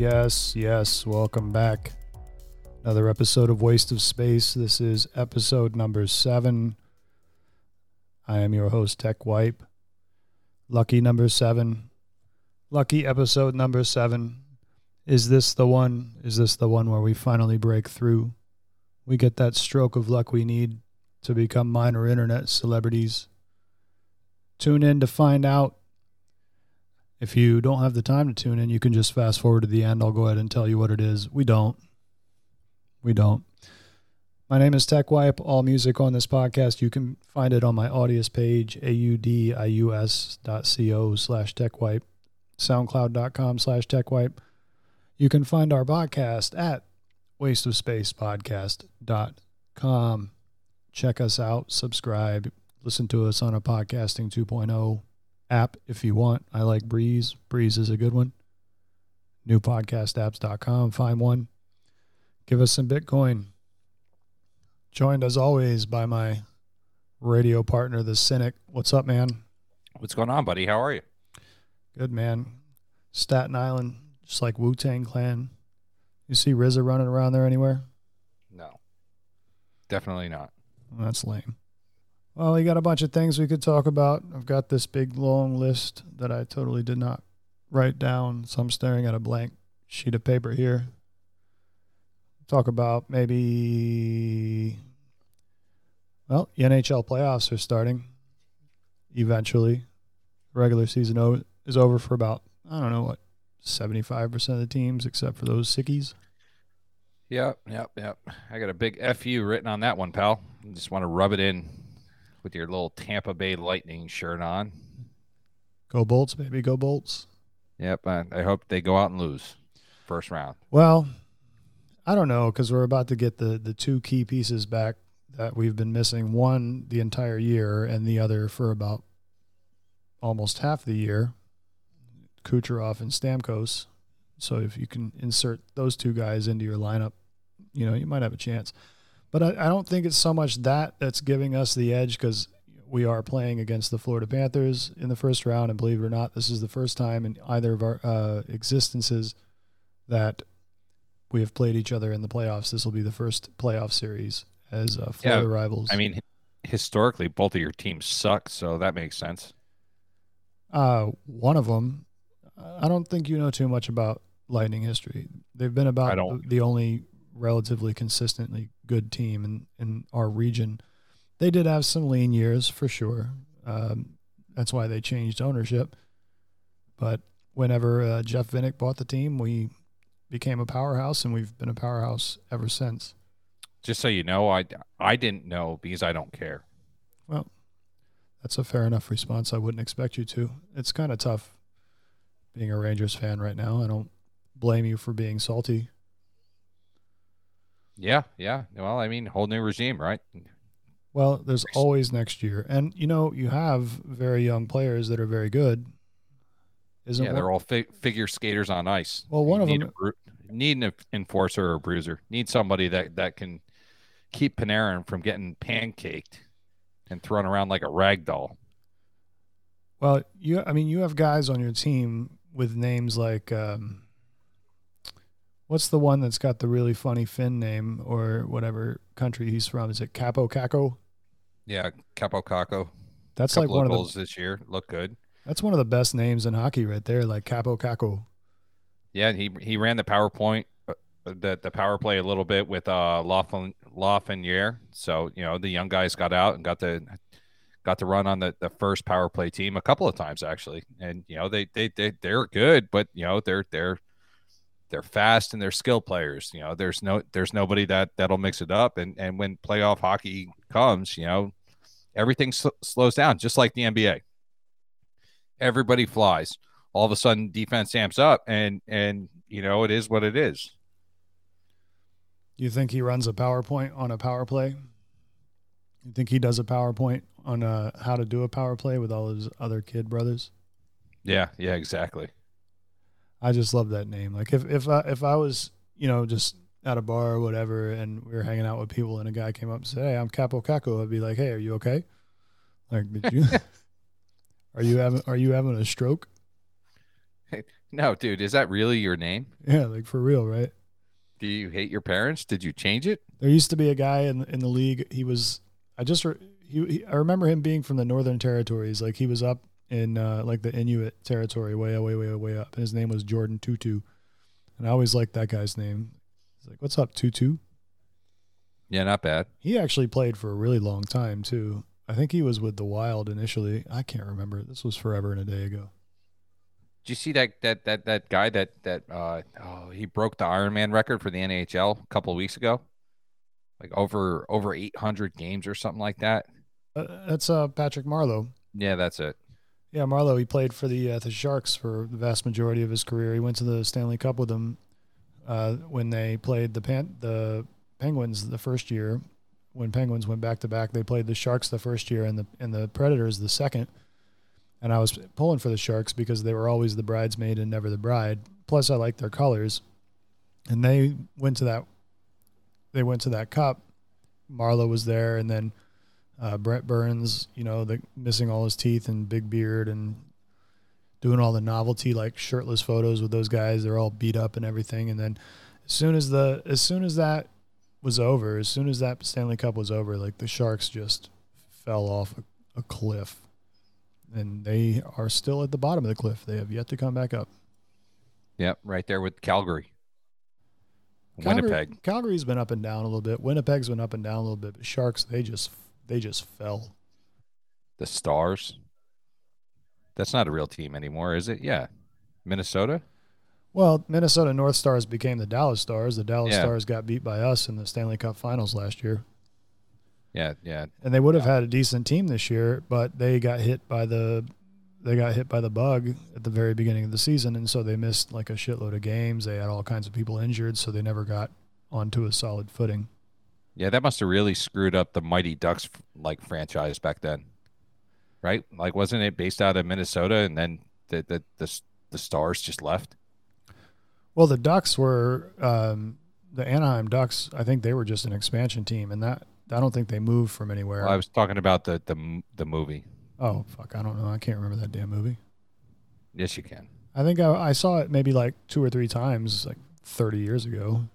Yes, yes. Welcome back. Another episode of Waste of Space. This is episode number seven. I am your host, Tech Wipe. Lucky number seven. Lucky episode number seven. Is this the one? Is this the one where we finally break through? We get that stroke of luck we need to become minor internet celebrities. Tune in to find out. If you don't have the time to tune in, you can just fast forward to the end. I'll go ahead and tell you what it is. We don't. We don't. My name is Tech Wipe. All music on this podcast, you can find it on my Audius page, audius dot co slash techwipe, soundcloud.com slash techwipe. You can find our podcast at wasteofspacepodcast.com. Check us out, subscribe, listen to us on a podcasting 2.0 app if you want. I like Breeze. Breeze is a good one. Newpodcastapps.com. Find one. Give us some Bitcoin. Joined as always by my radio partner, the Cynic. What's up, man? What's going on, buddy? How are you? Good, man. Staten Island, just like Wu Tang Clan. You see RZA running around there anywhere? No. Definitely not. Well, that's lame. Well, we got a bunch of things we could talk about. I've got this big long list that I totally did not write down, so I'm staring at a blank sheet of paper here. Talk about maybe well, NHL playoffs are starting eventually. Regular season is over for about I don't know what 75% of the teams except for those sickies. Yep, yep, yep. I got a big FU written on that one, pal. You just want to rub it in with your little Tampa Bay Lightning shirt on. Go Bolts, baby, go Bolts. Yep, I, I hope they go out and lose first round. Well, I don't know because we're about to get the the two key pieces back that we've been missing. One the entire year, and the other for about almost half the year. Kucherov and Stamkos. So if you can insert those two guys into your lineup, you know you might have a chance. But I, I don't think it's so much that that's giving us the edge because we are playing against the Florida Panthers in the first round, and believe it or not, this is the first time in either of our uh, existences that we have played each other in the playoffs. This will be the first playoff series as uh, Florida rivals. I mean, historically, both of your teams suck, so that makes sense. uh, one of them, I don't think you know too much about Lightning history. They've been about I don't. the, the only relatively consistently good team in, in our region. They did have some lean years for sure. Um, that's why they changed ownership. But whenever uh, Jeff Vinik bought the team, we became a powerhouse, and we've been a powerhouse ever since. Just so you know, I, I didn't know because I don't care. Well, that's a fair enough response. I wouldn't expect you to. It's kind of tough being a Rangers fan right now. I don't blame you for being salty. Yeah, yeah. Well, I mean, whole new regime, right? Well, there's always next year. And, you know, you have very young players that are very good. Isn't yeah, one- they're all fi- figure skaters on ice. Well, one You of need them- a bru- need an enforcer or a bruiser. Need somebody that that can keep Panarin from getting pancaked and thrown around like a rag doll. Well, you I mean, you have guys on your team with names like um, what's the one that's got the really funny Finn name or whatever country he's from? Is it Kaapo Kakko? Yeah, Kaapo Kakko. That's like one of the this year. Look good. that's one of the best names in hockey right there, like Kaapo Kakko. Yeah, he he ran the power point, uh, the the power play a little bit with uh Lafren- Lafreniere. So you know the young guys got out and got the got to run on the, the first power play team a couple of times actually, and you know they they they they're good, but you know they're they're they're fast and they're skill players. You know there's no there's nobody that that'll mix it up, and and when playoff hockey comes, you know everything sl- slows down just like the NBA. Everybody flies all of a sudden defense amps up and and you know it is what it is You think he runs a PowerPoint on a power play? You think he does a PowerPoint on uh, how to do a power play with all his other kid brothers? yeah yeah exactly I just love that name. Like if if I if I was you know just at a bar or whatever, and we were hanging out with people, and a guy came up and said, "Hey, I'm Kaapo Kakko," I'd be like, "Hey, are you okay? Like, did you are you having are you having a stroke? Hey, No, dude, is that really your name? Yeah, like for real, right? Do you hate your parents? Did you change it? There used to be a guy in in the league. He was I just re- he, he I remember him being from the Northern Territories. Like he was up in uh, like the Inuit territory, way way way way up. And his name was Jordin Tootoo, and I always liked that guy's name. He's like, "What's up, Tootoo?" Yeah, not bad. He actually played for a really long time too. I think he was with the Wild initially. I can't remember. This was forever and a day ago. Did you see that that that that guy that that uh oh he broke the Ironman record for the NHL a couple of weeks ago? Like over over 800 games or something like that. Uh, that's uh, Patrick Marleau. Yeah, that's it. Yeah, Marleau. He played for the uh, the Sharks for the vast majority of his career. He went to the Stanley Cup with them uh, when they played the Pan- the Penguins the first year. When Penguins went back to back, they played the Sharks the first year and the and the Predators the second. And I was pulling for the Sharks because they were always the bridesmaid and never the bride. Plus, I liked their colors, and they went to that. They went to that cup. Marleau was there, and then uh, Brent Burns, you know, the missing all his teeth and big beard and doing all the novelty like shirtless photos with those guys. They're all beat up and everything. And then as soon as the as soon as that was over, as soon as that Stanley Cup was over, like the Sharks just fell off a, a cliff. And they are still at the bottom of the cliff. They have yet to come back up. Yep, right there with Calgary. Calgary- Winnipeg. Calgary's been up and down a little bit. Winnipeg's been up and down a little bit. But Sharks, they just they just fell. The Stars. That's not a real team anymore, is it? Yeah. Minnesota? Well, Minnesota North Stars became the Dallas Stars. The Dallas Yeah. Stars got beat by us in the Stanley Cup Finals last year, Yeah, yeah. and they would have had a decent team this year, but they got hit by the they got hit by the bug at the very beginning of the season, and so they missed like a shitload of games. They had all kinds of people injured, so they never got onto a solid footing. Yeah, that must have really screwed up the Mighty Ducks like franchise back then. Right? Like wasn't it based out of Minnesota and then the the the, the Stars just left? Well, the Ducks were um, the Anaheim Ducks. I think they were just an expansion team, and that I don't think they moved from anywhere. Well, I was talking about the the the movie. oh fuck, I don't know. I can't remember that damn movie. Yes, you can. I think I, I saw it maybe like two or three times, like thirty years ago.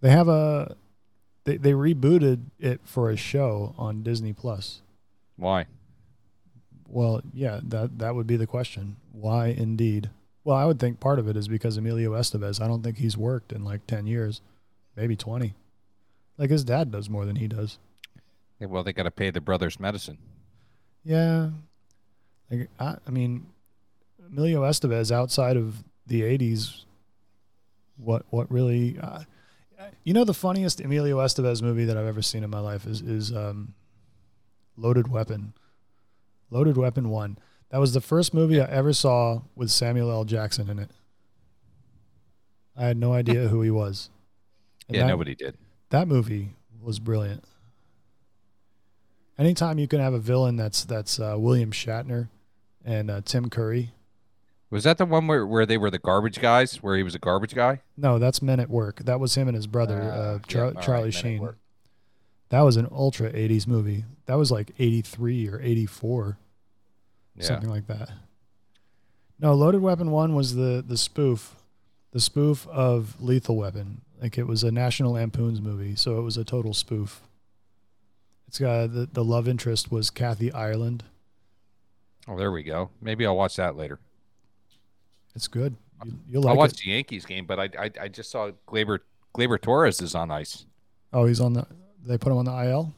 They have a they they rebooted it for a show on Disney Plus. Why? Well, yeah, that that would be the question. Why indeed? Well, I would think part of it is because Emilio Estevez. I don't think he's worked in like ten years, maybe twenty. Like his dad does more than he does. Yeah, well, they got to pay the brothers medicine. Yeah, like I, I mean, Emilio Estevez outside of the '80s. What what really? Uh, you know, the funniest Emilio Estevez movie that I've ever seen in my life is is um, Loaded Weapon. Loaded Weapon One. That was the first movie I ever saw with Samuel L. Jackson in it. I had no idea who he was. And yeah, that- nobody did. that movie was brilliant. Anytime you can have a villain that's that's uh, William Shatner and uh, Tim Curry. Was that the one where, where they were the garbage guys? Where he was a garbage guy? No, that's Men at Work. That was him and his brother, Ah, uh, Char- all right, Charlie Men at Sheen. That was an ultra '80s movie. That was like '83 or '84, Yeah. something like that. No, Loaded Weapon One was the the spoof, the spoof of Lethal Weapon. Like it was a National Lampoon's movie, so it was a total spoof. It's got the the love interest was Kathy Ireland. Oh, there we go. Maybe I'll watch that later. It's good. You, you'll I watched it. the Yankees game, but I, I I just saw Gleyber Gleyber Torres is on ice. Oh, he's on the. They put him on the IL.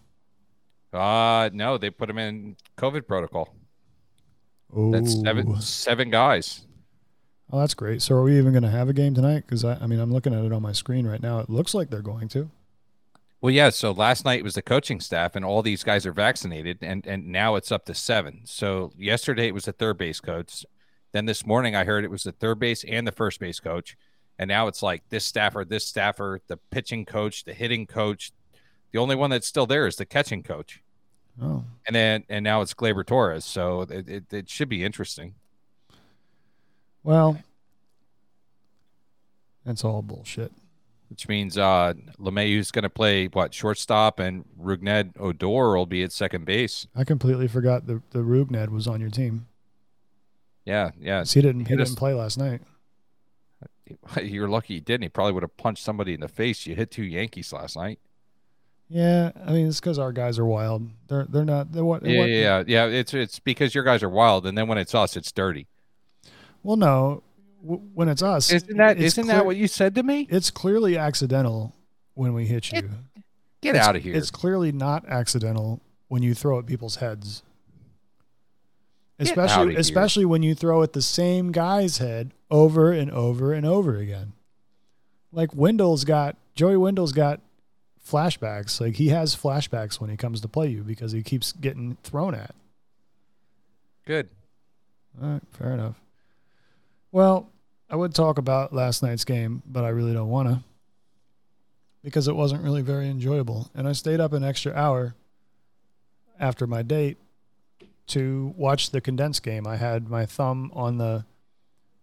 Uh no, they put him in COVID protocol. Oh, That's seven seven guys. Oh, that's great. So, are we even going to have a game tonight? Because I, I mean, I'm looking at it on my screen right now. It looks like they're going to. Well, yeah. So last night was the coaching staff, and all these guys are vaccinated, and and now it's up to seven. So yesterday it was the third base coach. Then this morning I heard it was the third base and the first base coach, and now it's like this staffer, this staffer, the pitching coach, the hitting coach. The only one that's still there is the catching coach, Oh, and then and now it's Gleyber Torres. So it, it, it should be interesting. well, That's all bullshit. which means uh LeMahieu's going to play what shortstop and Rougned Odor will be at second base. I completely forgot the the Rougned was on your team. Yeah, yeah. He didn't. He us- didn't play last night. You're lucky he didn't. He probably would have punched somebody in the face. You hit two Yankees last night. Yeah, I mean it's because our guys are wild. They're they're not. They're what? Yeah, what- yeah, yeah. It's it's because your guys are wild, and then when it's us, it's dirty. Well, no. W- when it's us, Isn't that clear- that what you said to me? It's clearly accidental when we hit you. Get It's- out of here. It's clearly not accidental when you throw at people's heads. Get Especially outta here. especially when you throw at the same guy's head over and over and over again. Like Wendle's got Joey Wendle's got flashbacks. Like he has flashbacks when he comes to play you because he keeps getting thrown at. Good. All right, fair enough. Well, I would talk about last night's game, but I really don't want to because it wasn't really very enjoyable. And I stayed up an extra hour after my date to watch the condensed game. I had my thumb on the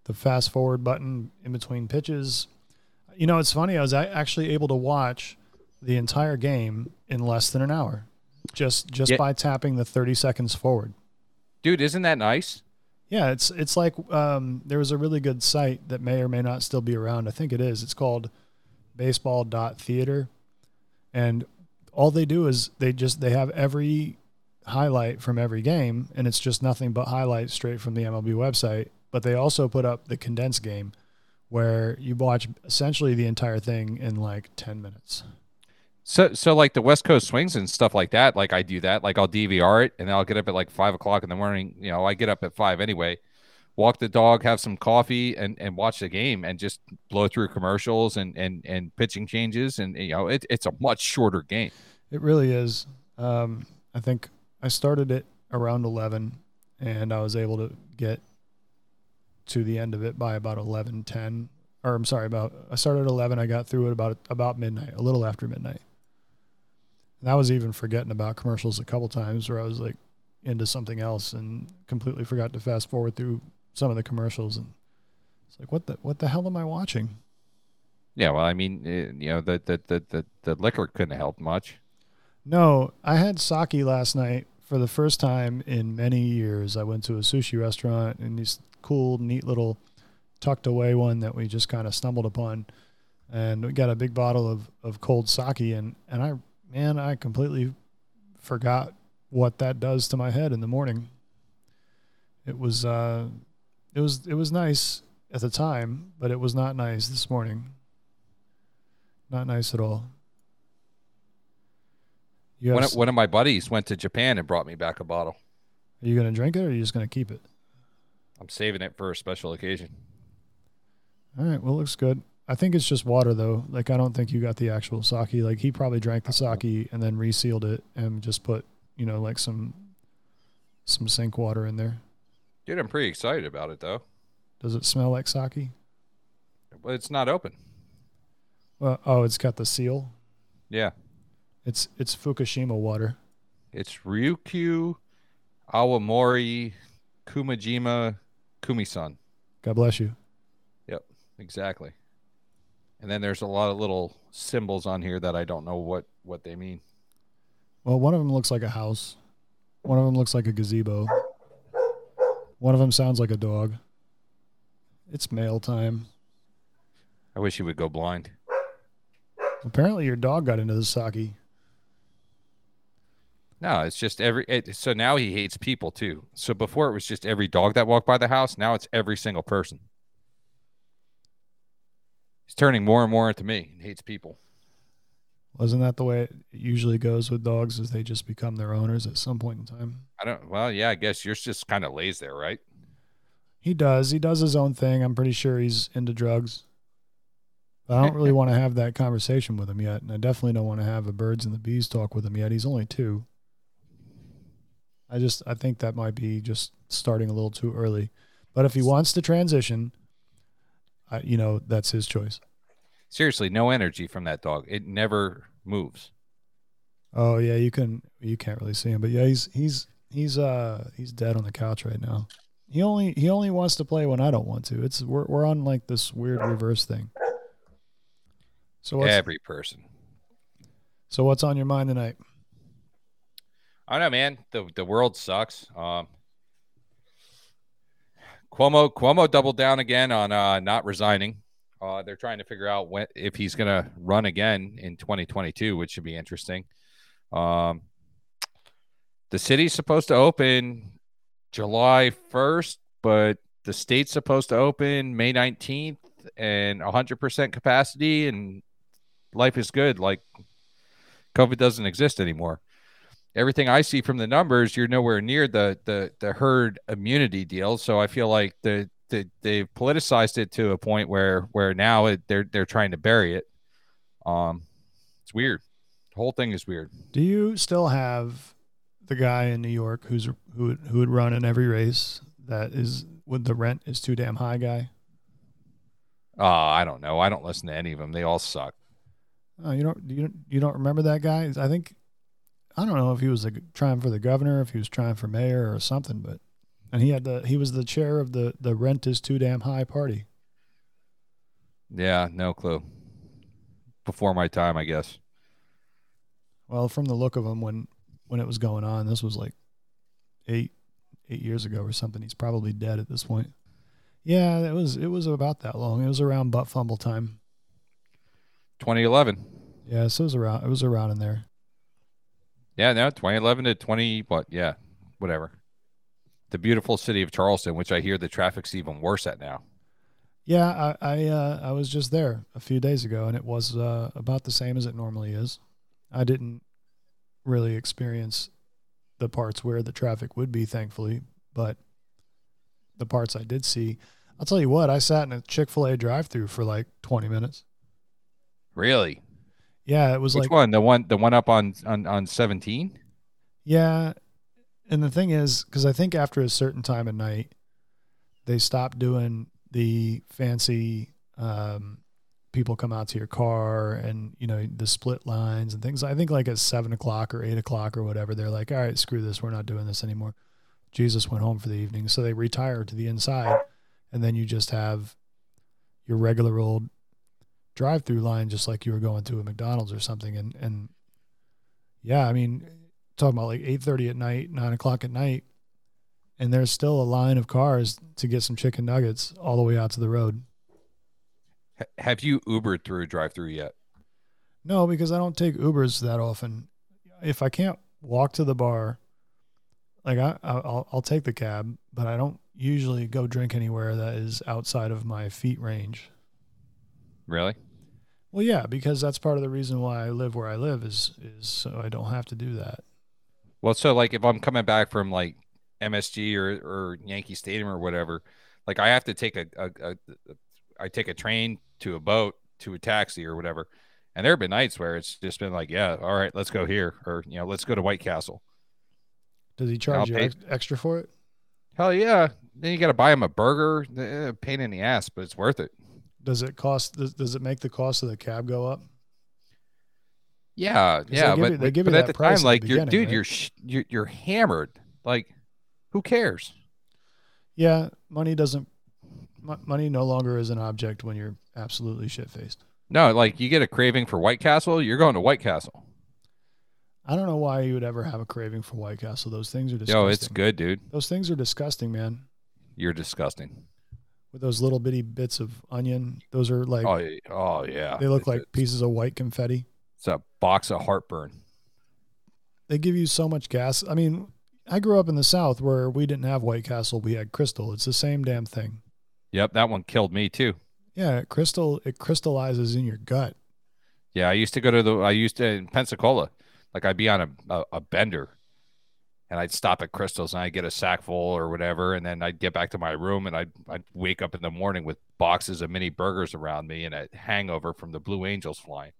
the fast forward button in between pitches. You know, it's funny. I was actually able to watch the entire game in less than an hour, just just Yeah. by tapping the thirty seconds forward. Dude, isn't that nice? Yeah, it's it's like um, there was a really good site that may or may not still be around. I think it is. It's called baseball.theater. And all they do is they just they have every highlight from every game and it's just nothing but highlights straight from the MLB website, but they also put up the condensed game where you watch essentially the entire thing in like 10 minutes. So, so like the West Coast swings and stuff like that. Like I do that. Like I'll DVR it, and then I'll get up at like five o'clock in the morning. You know, I get up at five anyway. Walk the dog, have some coffee, and and watch the game, and just blow through commercials and and and pitching changes, and you know, it, it's a much shorter game. It really is. Um, I think I started it around 11 and I was able to get to the end of it by about 11:10 or I'm sorry, about, I started at 11. I got through it about, about midnight, a little after midnight. And I was even forgetting about commercials a couple times where I was like into something else and completely forgot to fast forward through some of the commercials. And it's like, what the, what the hell am I watching? Yeah, well, I mean, eh, you know, the the the the, the liquor couldn't help much. No, I had sake last night for the first time in many years. I went to a sushi restaurant and this cool, neat little tucked away one that we just kind of stumbled upon. And we got a big bottle of, of cold sake and, and I man, I completely forgot what that does to my head in the morning. It was uh it was it was nice at the time, but it was not nice this morning. Not nice at all. One of, one of my buddies went to Japan and brought me back a bottle. Are you going to drink it or are you just going to keep it? I'm saving it for a special occasion. All right. Well, looks good. I think it's just water though. Like I don't think you got the actual sake. Like he probably drank the sake and then resealed it and just put, you know, like some some sink water in there. Dude, I'm pretty excited about it though. Does it smell like sake? But it's not open. Well, oh, it's got the seal. Yeah, It's it's Fukushima water. it's Ryukyu Awamori Kumajima Kumisan. God bless you. Yep, exactly. And then there's a lot of little symbols on here that I don't know what what they mean. Well, one of them looks like a house. One of them looks like a gazebo. One of them sounds like a dog. It's mail time. I wish he would go blind. Apparently, your dog got into the sake. No, it's just every. It, so now he hates people too. So before it was just every dog that walked by the house. Now it's every single person. He's turning more and more into me. He hates people. Wasn't that the way it usually goes with dogs? Is they just become their owners at some point in time? I don't. Well, yeah, I guess yours just kind of lays there, right? He does. He does his own thing. I'm pretty sure he's into drugs. I don't really want to have that conversation with him yet, and I definitely don't want to have a birds and the bees talk with him yet. He's only two. I just I think that might be just starting a little too early. But if he wants to transition, I, you know that's his choice. Seriously, no energy from that dog. It never moves. Oh yeah, you can you can't really see him, but yeah, he's he's he's uh he's dead on the couch right now. He only he only wants to play when I don't want to. It's we're we're on like this weird reverse thing. So what's Every person. so what's on your mind tonight? I don't know, man. The the world sucks. Um, Cuomo Cuomo doubled down again on uh, not resigning. Uh, they're trying to figure out when if he's going to run again in 2022, which should be interesting. Um, the city's supposed to open July 1st, but the state's supposed to open May 19th and 100% capacity, and life is good. Like COVID doesn't exist anymore everything I see from the numbers, you're nowhere near the the the herd immunity deal. So I feel like the, the they've politicized it to a point where where now it, they're they're trying to bury it. Um, it's weird. The whole thing is weird. Do you still have the guy in New York who's who would, who would run in every race that is with the rent is too damn high guy? Uh, I don't know. I don't listen to any of them. They all suck. Oh, you don't you don't, you don't remember that guy? I think I don't know if he was the, trying for the governor, if he was trying for mayor or something, but and he had the he was the chair of the the rent is too damn high party. Yeah, no clue. Before my time, I guess. Well, from the look of him when when it was going on, this was like eight eight years ago or something. He's probably dead at this point. Yeah, it was it was about that long. It was around butt fumble time. 2011. Yeah, so it was around it was around in there. Yeah, no, 2011 to 20 what? Yeah, whatever. The beautiful city of Charleston, which I hear the traffic's even worse at now. Yeah, I I, uh, I was just there a few days ago, and it was uh, about the same as it normally is. I didn't really experience the parts where the traffic would be, thankfully, but the parts I did see, I'll tell you what, I sat in a Chick Fil A drive-through for like twenty minutes. Really? Yeah, it was Which like one? The one the one up on on on 17? yeah, and the thing is, because I think after a certain time at night, they stopped doing the fancy um, people come out to your car and you know the split lines and things. I think like at seven o'clock or eight o'clock or whatever, they're like, all right, screw this, we're not doing this anymore. Jesus went home for the evening, so they retire to the inside, and then you just have your regular old drive-through line, just like you were going to a McDonald's or something. And and yeah, I mean, talking about like eight thirty at night, nine o'clock at night, and there's still a line of cars to get some chicken nuggets all the way out to the road. Have you Ubered through a drive through yet? No, because I don't take Ubers that often. If I can't walk to the bar, like I, I'll I'll take the cab, but I don't usually go drink anywhere that is outside of my feet range. Really? Well, yeah, because that's part of the reason why I live where I live is is so I don't have to do that. Well, so like if I'm coming back from like MSG or or Yankee Stadium or whatever, like I have to take a, a, a I take a train to a boat to a taxi or whatever. And there have been nights where it's just been like, yeah, all right, let's go here, or you know, let's go to White Castle. Does he charge you pay- extra for it? Hell yeah! Then you got to buy him a burger. Eh, pain in the ass, but it's worth it. Does it cost? Does, does it make the cost of the cab go up? Yeah, they yeah, give but you- they give but at that the price time, at the like you're dude, right? you're, sh- you're you're hammered. Like, who cares? Yeah, money doesn't. mo- Money no longer is an object when you're absolutely shit faced. No, like you get a craving for White Castle, you're going to White Castle. I don't know why you would ever have a craving for White Castle. Those things are disgusting. Yo, it's good, dude. Those things are disgusting, man. You're disgusting. With those little bitty bits of onion, those are like Oh, oh yeah. they look It's- like pieces of white confetti. It's a box of heartburn. They give you so much gas. I mean, I grew up in the South where we didn't have White Castle. We had Crystal. It's the same damn thing. Yep, that one killed me too. Yeah, Crystal. It crystallizes in your gut. Yeah, I used to go to the. I used to in Pensacola, like I'd be on a, a, a bender, and I'd stop at Crystals and I'd get a sack full or whatever, and then I'd get back to my room and I'd I'd wake up in the morning with boxes of mini burgers around me and a hangover from the Blue Angels flying.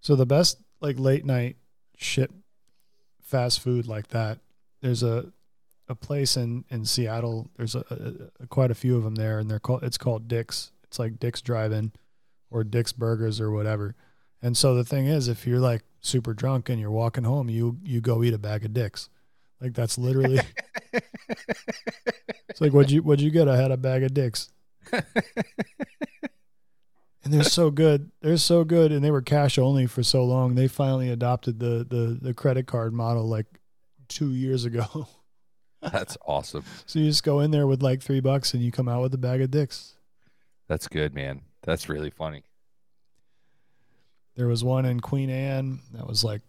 So the best like late night shit fast food like that. There's a a place in in Seattle. There's a, a, a quite a few of them there, and they're called. It's called Dick's. It's like Dick's Drive-In, or Dick's Burgers or whatever. And so the thing is, if you're like super drunk and you're walking home, you you go eat a bag of Dick's. Like that's literally. it's like what'd you what'd you get? I had a bag of Dick's. and they're so good. They're so good, and they were cash only for so long. They finally adopted the the the credit card model like two years ago. That's awesome. so you just go in there with like three bucks, and you come out with a bag of dicks. That's good, man. That's really funny. There was one in Queen Anne that was like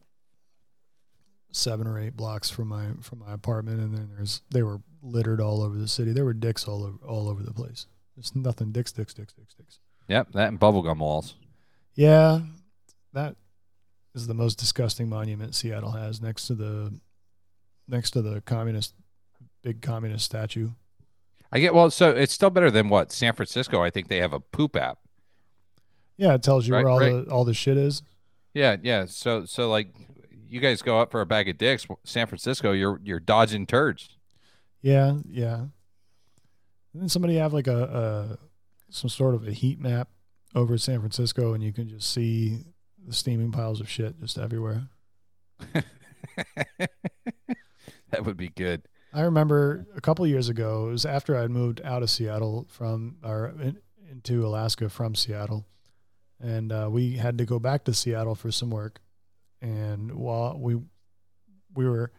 seven or eight blocks from my from my apartment, and then there's they were littered all over the city. There were dicks all over all over the place. There's nothing dicks, dicks, dicks, dicks, dicks. Yep, that and bubblegum walls. Yeah, that is the most disgusting monument Seattle has next to the next to the communist big communist statue. I get well, so it's still better than what San Francisco. I think they have a poop app. Yeah, it tells you Right, where all right. the all the shit is. Yeah, yeah. So, so like, you guys go up for a bag of dicks. San Francisco, you're you're dodging turds. Yeah, yeah. And then somebody have like a, a some sort of a heat map over San Francisco, and you can just see the steaming piles of shit just everywhere. that would be good. I remember a couple years ago. It was after I'd moved out of Seattle from or in, into Alaska from Seattle, and uh, we had to go back to Seattle for some work. And while we we were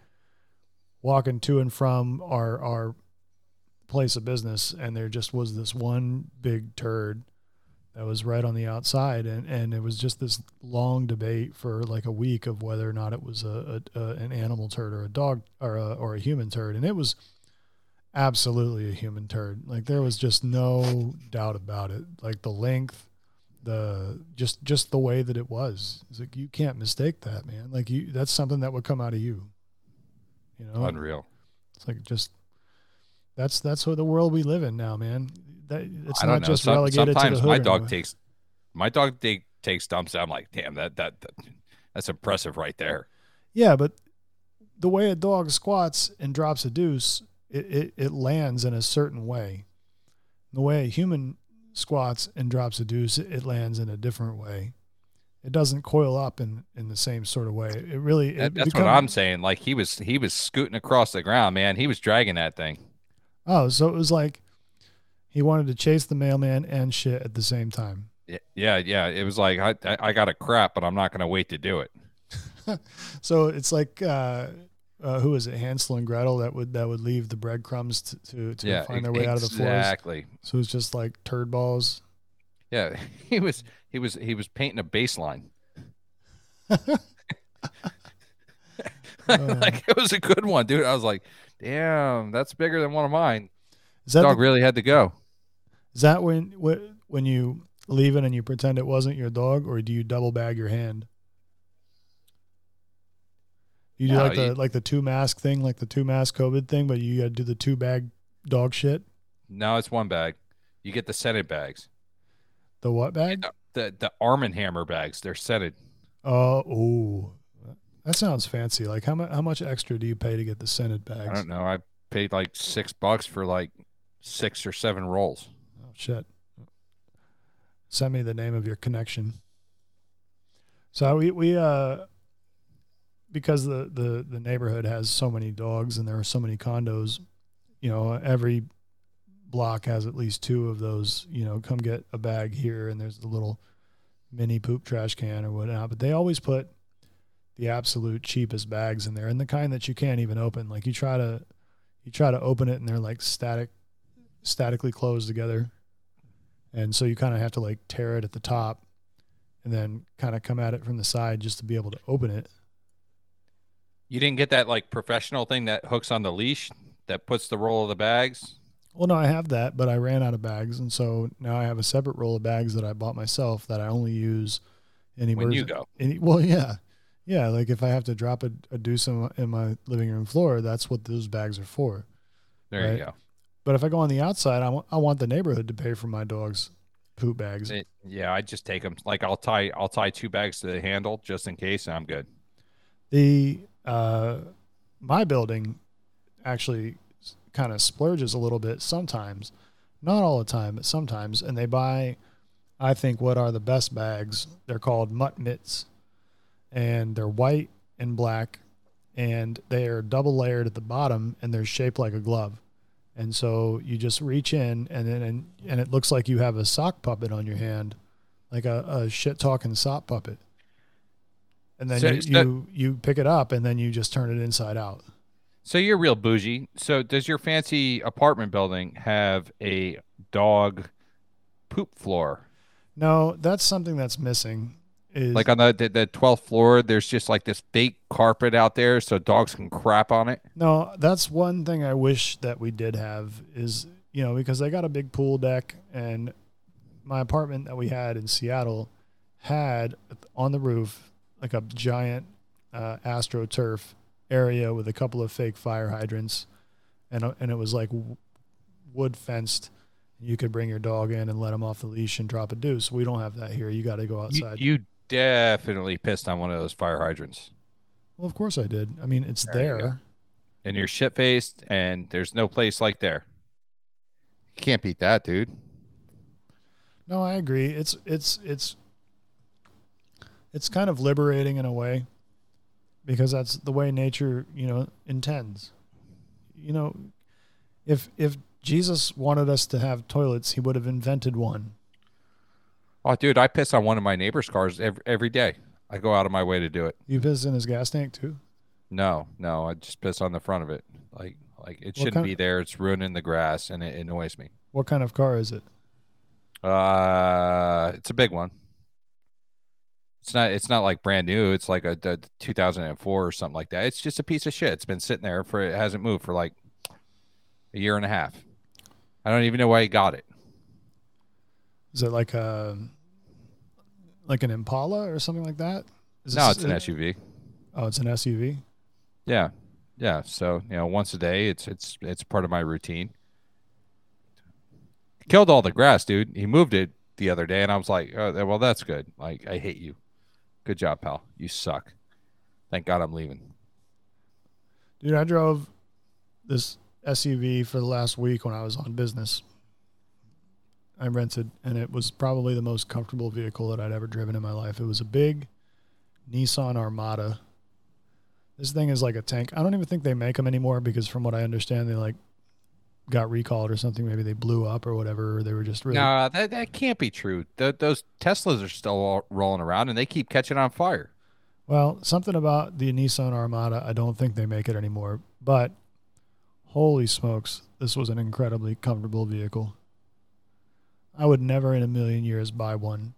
walking to and from our our place of business, and there just was this one big turd that was right on the outside, and and it was just this long debate for like a week of whether or not it was a, a, a an animal turd or a dog or a or a human turd, and it was absolutely a human turd. Like there was just no doubt about it. Like the length, the just just the way that it was. It's like you can't mistake that, man. Like you, that's something that would come out of you. You know, Unreal. it's like just that's that's what the world we live in now, man. That it's not know. just Some- relegated sometimes to the my dog takes my dog take, takes dumps. I'm like, damn, that, that that that's impressive right there. Yeah, but the way a dog squats and drops a deuce, it, it, it lands in a certain way. The way a human squats and drops a deuce, it lands in a different way. It doesn't coil up in, in the same sort of way. It really it that's become- what I'm saying. Like he was he was scooting across the ground, man. He was dragging that thing. Oh, so it was like he wanted to chase the mailman and shit at the same time. Yeah, yeah, yeah. It was like I I, I got a crap, but I'm not going to wait to do it. So it's like uh, uh, who is it? Hansel and Gretel that would that would leave the breadcrumbs to to, to yeah, find their way out of the forest. exactly. So it's just like turd balls. Yeah, he was he was he was painting a baseline. Like it was a good one, dude. I was like, damn, that's bigger than one of mine. Is that Dog the- really had to go. Is that when wh- when you leave it and you pretend it wasn't your dog, or do you double bag your hand? You do No, like the you- like the two mask thing, like the two mask COVID thing, but you got to do the two bag dog shit. No, it's one bag. You get the scented bags. The what bag? The the Arm and Hammer bags. They're scented. Oh, ooh, that sounds fancy. Like how much how much extra do you pay to get the scented bags? I don't know. I paid like six bucks for like six or seven rolls. Oh shit. Send me the name of your connection. So we we uh because the the the neighborhood has so many dogs and there are so many condos, you know, every block has at least two of those, you know, come get a bag here and there's the little mini poop trash can or whatnot. But they always put the absolute cheapest bags in there and the kind that you can't even open. Like you try to you try to open it and they're like static statically closed together. And so you kind of have to like tear it at the top and then kind of come at it from the side just to be able to open it. You didn't get that like professional thing that hooks on the leash that puts the roll of the bags. Well, no, I have that, but I ran out of bags. And so now I have a separate roll of bags that I bought myself that I only use in When you go. Any, well, yeah. Yeah. Like if I have to drop a, a deuce in my, in my living room floor, that's what those bags are for. There Right. you go. But if I go on the outside, I want, I want the neighborhood to pay for my dog's poop bags. It- yeah, I just take them. Like I'll tie I'll tie two bags to the handle just in case, and I'm good. The uh, my building actually kind of splurges a little bit sometimes, not all the time, but sometimes, and they buy, I think, what are the best bags. They're called mutt mitts, and they're white and black, and they are double layered at the bottom, and they're shaped like a glove. And so you just reach in, and then and, and it looks like you have a sock puppet on your hand, like a, a shit talking sock puppet. And then So- you, you you pick it up and then you just turn it inside out. So you're real bougie. So does your fancy apartment building have a dog poop floor? No, that's something that's missing. Is Like on the the, the 12th floor, there's just like this fake carpet out there so dogs can crap on it. No, that's one thing I wish that we did have is, you know, because I got a big pool deck and my apartment that we had in Seattle had on the roof like a giant uh, astroturf area with a couple of fake fire hydrants and uh, and it was like w- wood fenced. You could bring your dog in and let him off the leash and drop a deuce. We don't have that here. You got to go outside. you definitely pissed on one of those fire hydrants. well, of course I did. I mean, it's There you there. And you're shit faced, and there's no place like there. You can't beat that, dude. No, I agree. It's it's it's it's kind of liberating in a way because that's the way nature, you know, intends. You know, if if Jesus wanted us to have toilets, he would have invented one. Oh, dude, I piss on one of my neighbor's cars every, every day. I go out of my way to do it. You piss in his gas tank too? No, no, I just piss on the front of it. Like, like it What shouldn't be there. It's ruining the grass, and it annoys me. What kind of car is it? Uh, it's a big one. It's not. It's not like brand new. It's like a, a 2004 or something like that. It's just a piece of shit. It's been sitting there for. It hasn't moved for like a year and a half. I don't even know why he got it. Is it like a like an Impala or something like that? Is No, this- it's an SUV. Oh, it's an SUV. Yeah, yeah. So you know, once a day, it's it's it's part of my routine. Killed all the grass, dude. He moved it the other day, and I was like, oh, well, that's good. Like, I hate you. Good job, pal. You suck. Thank God I'm leaving. Dude, I drove this SUV for the last week when I was on business. I rented, and it was probably the most comfortable vehicle that I'd ever driven in my life. It was a big Nissan Armada. This thing is like a tank. I don't even think they make them anymore because, from what I understand, they like got recalled or something. Maybe they blew up or whatever. Or they were just really. No, that that can't be true. Th those Teslas are still all rolling around, and they keep catching on fire. Well, something about the Nissan Armada, I don't think they make it anymore. But holy smokes, this was an incredibly comfortable vehicle. I would never in a million years buy one.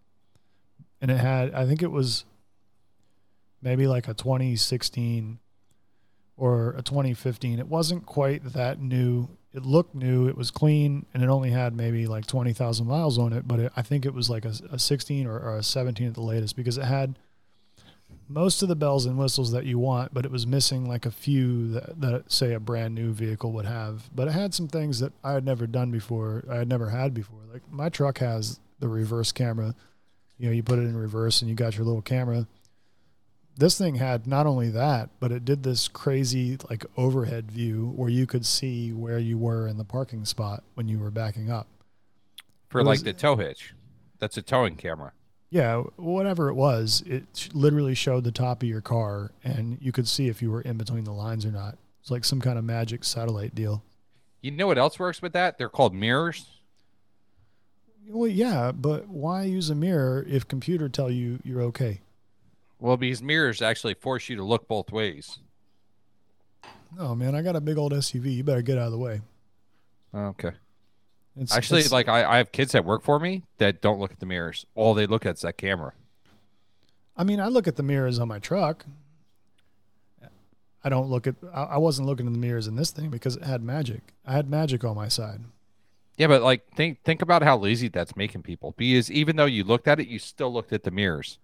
And it had, I think it was maybe like a 2016 or a 2015. It wasn't quite that new. It looked new. It was clean, and it only had maybe like 20,000 miles on it. But it, I think it was like a, a 16 or, or a 17 at the latest because it had most of the bells and whistles that you want, but it was missing like a few that, that say a brand new vehicle would have. But it had some things that I had never done before. I had never had before. Like my truck has the reverse camera. You know, you put it in reverse and you got your little camera. This thing had not only that, but it did this crazy like overhead view where you could see where you were in the parking spot when you were backing up. For It like the tow hitch, that's a towing camera. Yeah, whatever it was, it literally showed the top of your car, and you could see if you were in between the lines or not. It's like some kind of magic satellite deal. You know what else works with that? They're called mirrors. Well, yeah, but why use a mirror if computer tell you you're okay? Well, because mirrors actually force you to look both ways. Oh man, I got a big old SUV. You better get out of the way. Okay. It's, Actually, it's- like I, I have kids that work for me that don't look at the mirrors. All they look at is that camera. I mean, I look at the mirrors on my truck. I don't look at. I I wasn't looking in the mirrors in this thing because it had magic. I had magic on my side. Yeah, but like think think about how lazy that's making people. Because even though you looked at it, you still looked at the mirrors.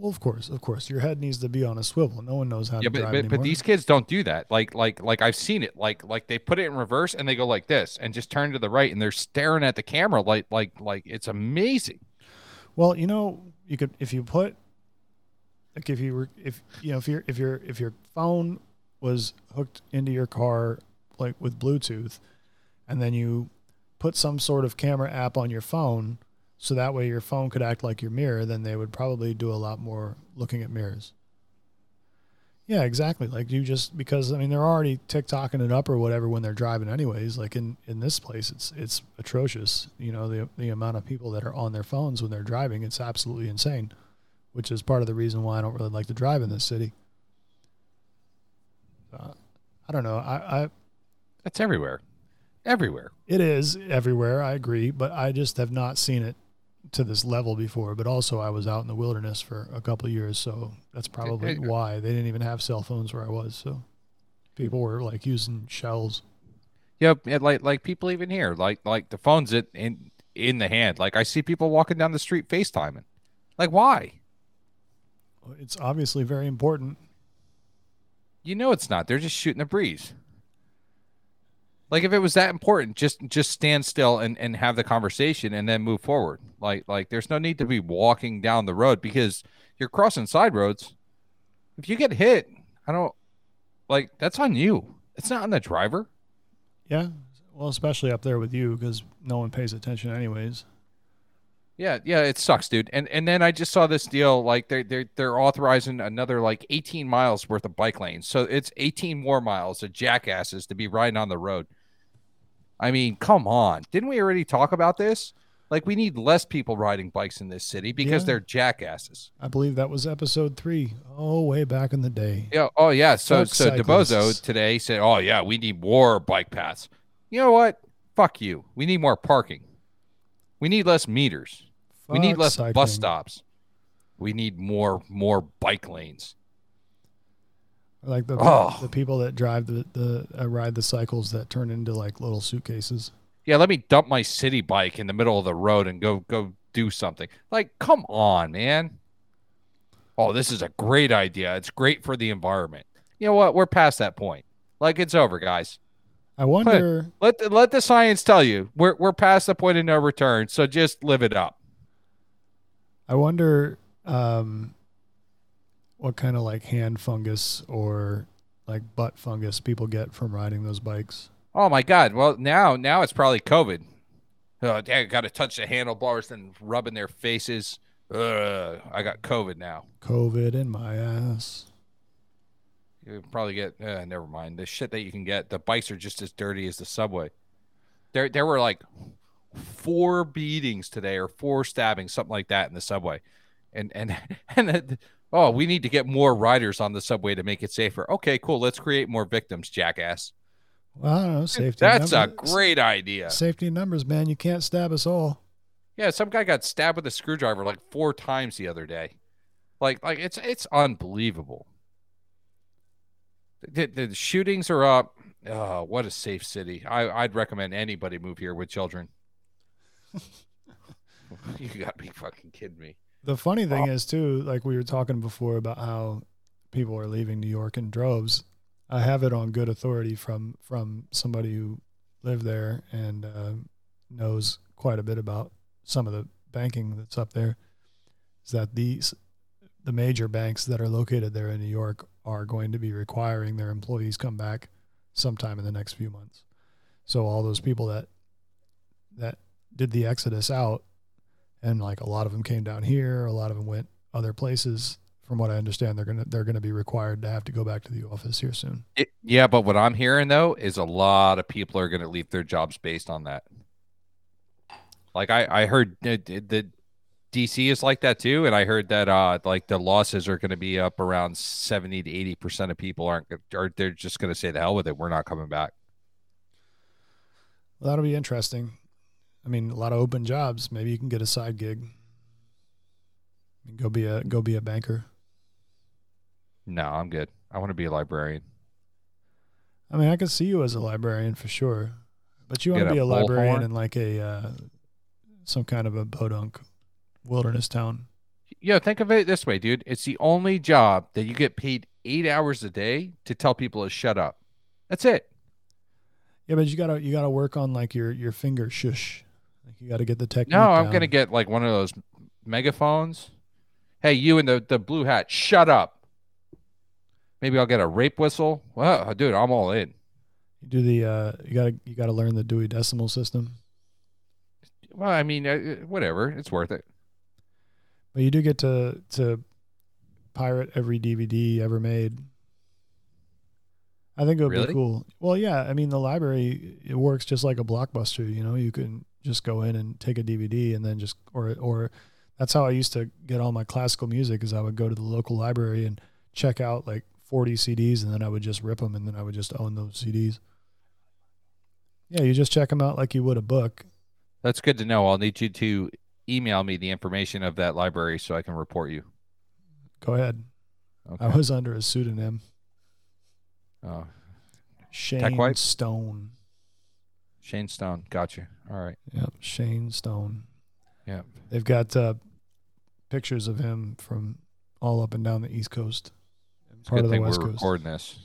Well, of course, of course, your head needs to be on a swivel. No one knows how Yeah, to but, drive but, anymore. but these kids don't do that. Like like like I've seen it. Like like they put it in reverse and they go like this and just turn to the right and they're staring at the camera like like like it's amazing. Well, you know, you could if you put like if you were if you know if your if your if your phone was hooked into your car like with Bluetooth, and then you put some sort of camera app on your phone, so that way your phone could act like your mirror, then they would probably do a lot more looking at mirrors. Yeah, exactly. Like you just because I mean they're already TikToking it up or whatever when they're driving anyways. Like in in this place it's it's atrocious. You know, the the amount of people that are on their phones when they're driving, it's absolutely insane. Which is part of the reason why I don't really like to drive in this city. Uh, I don't know. I, I That's everywhere. Everywhere. it is everywhere, I agree, but I just have not seen it to this level before. But also I was out in the wilderness for a couple of years, so that's probably why. They didn't even have cell phones where I was, so people were like using shells. Yep, and like like people even here, like like the phone's in in in the hand. Like I see people walking down the street FaceTiming. Like why? It's obviously very important. You know it's not. They're just shooting a breeze. Like if it was that important, just just stand still and, and have the conversation and then move forward. Like like there's no need to be walking down the road because you're crossing side roads. If you get hit, I don't like that's on you. It's not on the driver. Yeah. Well, especially up there with you because no one pays attention anyways. Yeah, yeah, it sucks, dude. And and then I just saw this deal like they're they're they're authorizing another like 18 miles worth of bike lanes. So it's 18 more miles of jackasses to be riding on the road. I mean, come on. Didn't we already talk about this? Like we need less people riding bikes in this city because Yeah. they're jackasses. I believe that was episode three. Oh, way back in the day. Yeah. Oh yeah. So Fuck so DeBozo today said, "Oh yeah, we need more bike paths." You know what? Fuck you. We need more parking. We need less meters. we need less cycling. bus stops. We need more more bike lanes. Like the Oh. the people that drive the the uh, ride the cycles that turn into like little suitcases. Yeah, let me dump my city bike in the middle of the road and go go do something. Like, come on, man. Oh, this is a great idea. It's great for the environment. You know what? We're past that point. Like it's over, guys. I wonder. Let the, let the science tell you. We're we're past the point of no return. So just live it up. I wonder um, what kind of like hand fungus or like butt fungus people get from riding those bikes. Oh my God. Well, now now it's probably COVID. Oh, dang, got to touch the handlebars and rubbing their faces. Ugh, I got COVID now. COVID in my ass. You probably get. Uh, never mind. The shit that you can get. The bikes are just as dirty as the subway. There there were like four beatings today or four stabbings, something like that, in the subway, and and and. it- Oh, we need to get more riders on the subway to make it safer. Okay, cool. Let's create more victims, jackass. Well, I don't know. Safety. That's a great idea. Safety numbers, man. You can't stab us all. Yeah, some guy got stabbed with a screwdriver like four times the other day. Like, like it's it's unbelievable. The, the, the shootings are up. Oh, what a safe city! I, I'd recommend anybody move here with children. you got to be fucking kidding me. The funny thing is too, like we were talking before about how people are leaving New York in droves. I have it on good authority from from somebody who lived there and uh, knows quite a bit about some of the banking that's up there. Is that these the major banks that are located there in New York are going to be requiring their employees come back sometime in the next few months. So all those people that that did the exodus out and like a lot of them came down here a lot of them went other places from what i understand they're gonna they're gonna be required to have to go back to the office here soon It, yeah, but what I'm hearing though is a lot of people are going to leave their jobs based on that. Like I, I heard that that DC is like that too, and I heard that uh like the losses are going to be up around seventy to eighty percent of people aren't are they're just going to say the hell with it. We're not coming back. well, that'll be interesting i mean a lot of open jobs maybe you can get a side gig go be a go be a banker No, I'm good. I want to be a librarian. i mean i could see you as a librarian for sure but you want to be a a librarian bullhorn? in like a uh, some kind of a podunk wilderness town Yeah, think of it this way, dude. It's the only job that you get paid eight hours a day to tell people to shut up. That's it. yeah but you gotta you gotta work on like your your finger shush you gotta get the technique No, I'm down. gonna get like one of those megaphones. Hey, you in the the blue hat, shut up. Maybe I'll get a rape whistle. Well, dude, I'm all in. You do the uh, you gotta you gotta learn the Dewey Decimal System, Well, I mean, uh, whatever. It's worth it. but you do get to to pirate every DVD ever made. I think it would Really? be cool. Well, yeah. I mean, the library it works just like a blockbuster. You know, you can just go in and take a DVD and then just or or that's how I used to get all my classical music. Is I would go to the local library and check out like 40 CDs and then I would just rip them and then I would just own those CDs. Yeah, you just check them out like you would a book. That's good to know. I'll need you to email me the information of that library so I can report you. Go ahead. Okay. I was under a pseudonym, oh, Shane? Stone. Shane Stone. Gotcha. All right. Yep, Shane Stone. Yeah. They've got uh, pictures of him from all up and down the East Coast, It's part of the West Coast. recording this.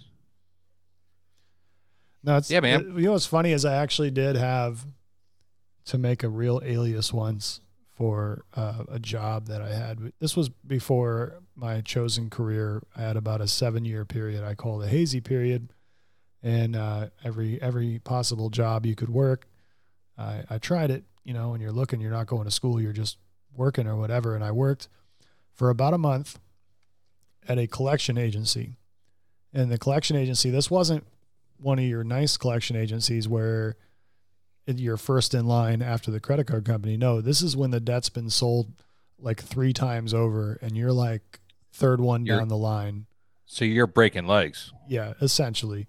No, it's Yeah, man. You know what's funny is I actually did have to make a real alias once for uh, a job that I had. This was before my chosen career. I had about a seven year period. I call the hazy period, and uh, every every possible job you could work, I, I tried it. You know, when you're looking, you're not going to school. You're just working or whatever. And I worked for about a month at a collection agency. And the collection agency, this wasn't one of your nice collection agencies where you're first in line after the credit card company. No, this is when the debt's been sold like three times over and you're like third one You're- down the line. So you're breaking legs. Yeah, essentially.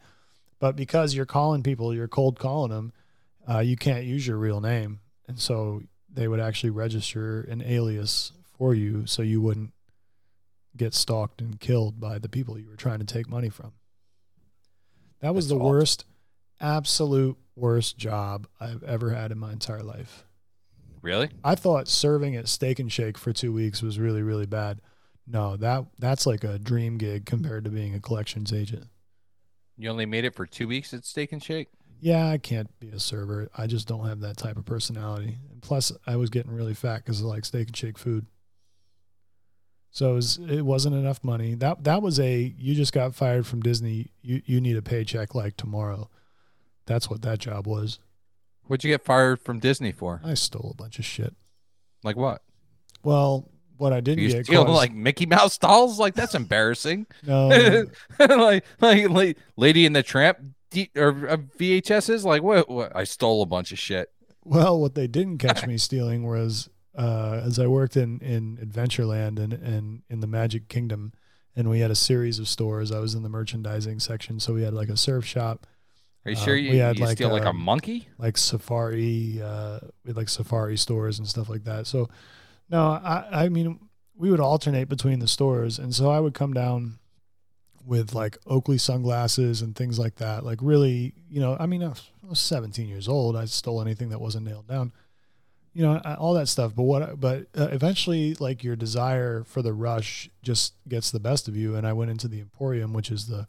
But because you're calling people, you're cold calling them, uh, you can't use your real name. And so they would actually register an alias for you so you wouldn't get stalked and killed by the people you were trying to take money from. That was That's the awful. worst, absolute worst job I've ever had in my entire life. Really? I thought serving at Steak and Shake for two weeks was really, really bad. No, that that's like a dream gig compared to being a collections agent. You only made it for two weeks at Steak and Shake? Yeah, I can't be a server. I just don't have that type of personality. And plus, I was getting really fat because I like steak and shake food. So it, was, it wasn't enough money. That that was a you just got fired from Disney. You you need a paycheck like tomorrow. That's what that job was. What'd you get fired from Disney for? I stole a bunch of shit. Like what? Well, what I didn't You get steal like Mickey Mouse dolls? Like that's embarrassing. no, like, like, like, Lady in the Tramp D- or uh, VHSs? Like what, what? I stole a bunch of shit. Well, what they didn't catch me stealing was uh, as I worked in in Adventureland and and in the Magic Kingdom, and we had a series of stores. I was in the merchandising section, so we had like a surf shop, Are you Uh, sure you, we had you like, steal like a um, monkey? like safari, uh, we had like safari stores and stuff like that. So, no, I I mean we would alternate between the stores, and so I would come down with like Oakley sunglasses and things like that. Like really, you know, I mean, I was, 17 years old. I stole anything that wasn't nailed down, you know, all that stuff. But what, but uh, eventually, like your desire for the rush just gets the best of you. And I went into the Emporium, which is the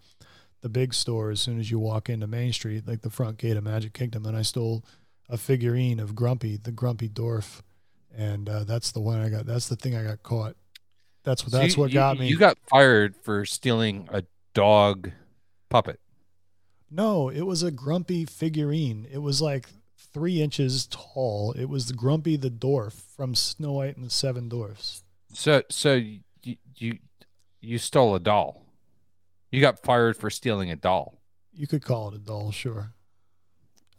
the big store. As soon as you walk into Main Street, like the front gate of Magic Kingdom, and I stole a figurine of Grumpy, the Grumpy Dwarf, and uh, that's the one I got. That's the thing I got caught. That's what. So That's you- what you- got me. You got fired for stealing a dog puppet. No, it was a grumpy figurine. It was like three inches tall. It was the Grumpy the Dwarf from Snow White and the Seven Dwarfs. So, so you, you, you stole a doll. You got fired for stealing a doll. You could call it a doll, sure.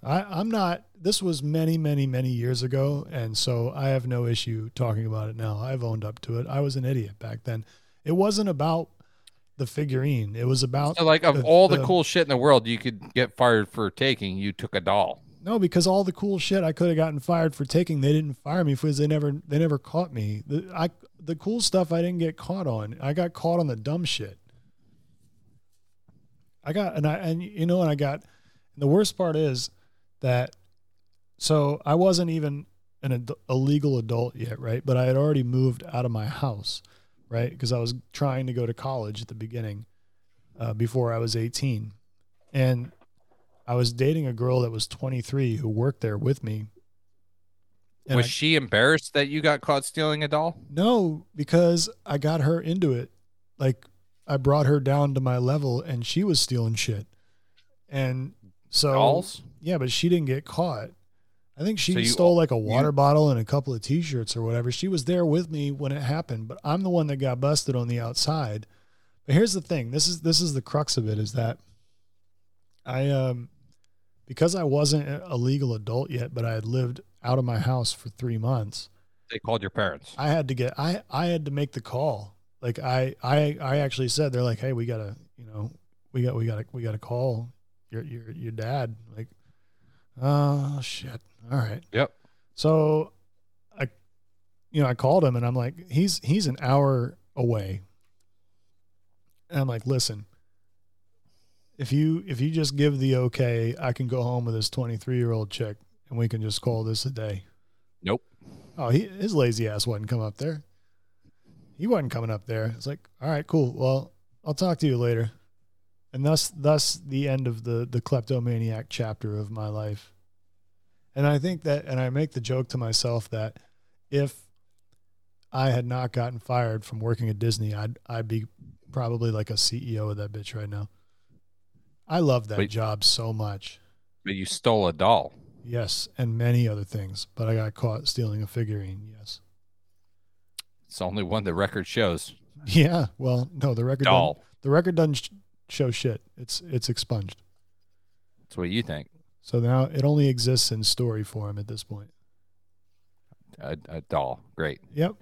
I, I'm not. This was many, many, many years ago, and so I have no issue talking about it now. I've owned up to it. I was an idiot back then. It wasn't about the figurine. It was about So, like, of the- all the the- cool shit in the world you could get fired for taking, you took a doll. No, because all the cool shit I could have gotten fired for taking, they didn't fire me because they never they never caught me. The I the cool stuff I didn't get caught on. I got caught on the dumb shit. I got and I and you know and I got and the worst part is that so I wasn't even an ad, a legal adult yet, right? But I had already moved out of my house, right? Because I was trying to go to college at the beginning, uh, before I was eighteen, and I was dating a girl that was 23 who worked there with me. And Was I- she embarrassed that you got caught stealing a doll? no, because I got her into it. Like I brought her down to my level and she was stealing shit. And so Dolls? Yeah, but she didn't get caught. I think she So you- stole like a water bottle and a couple of t-shirts or whatever. She was there with me when it happened, but I'm the one that got busted on the outside. But here's the thing. This is this is the crux of it is that I um because I wasn't a legal adult yet, but I had lived out of my house for three months. They called your parents. I had to get I I had to make the call. Like I I I actually said they're like, hey, we gotta you know we got we gotta we gotta call your your your dad. Like, oh shit. All right. Yep. So I you know I called him and I'm like he's he's an hour away. And I'm like, listen, if you if you just give the okay, I can go home with this 23 year old chick and we can just call this a day. Nope. Oh, he, his lazy ass wasn't come up there. He wasn't coming up there. It's like, all right, cool. Well, I'll talk to you later. And thus, thus the end of the the kleptomaniac chapter of my life. And I think that, and I make the joke to myself that if I had not gotten fired from working at Disney, I'd I'd be probably like a CEO of that bitch right now. I love that Wait. job so much. But you stole a doll. Yes, and many other things. But I got caught stealing a figurine. Yes. It's the only one the record shows. Yeah. Well, no, the record doesn't, Doll. the record doesn't show shit. It's it's expunged. That's what you think. So now it only exists in story form at this point. A, a doll. Great. Yep.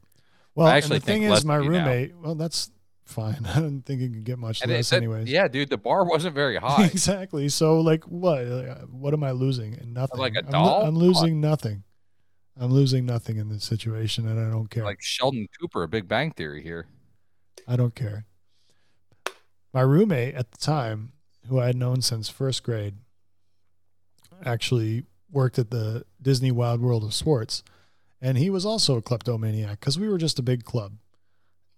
Well, I and actually the thing is, my you now. roommate. Well, that's fine. I don't think it could get much And less, said- anyways. yeah, dude, the bar wasn't very high. exactly. So, like, what? What am I losing? And nothing. Like a I'm doll? I'm, losing nothing. I'm losing nothing in this situation, and I don't care. like Sheldon Cooper, a Big Bang Theory here. I don't care. My roommate at the time, who I had known since first grade, actually worked at the Disney Wide World of Sports, and he was also a kleptomaniac because we were just a big club.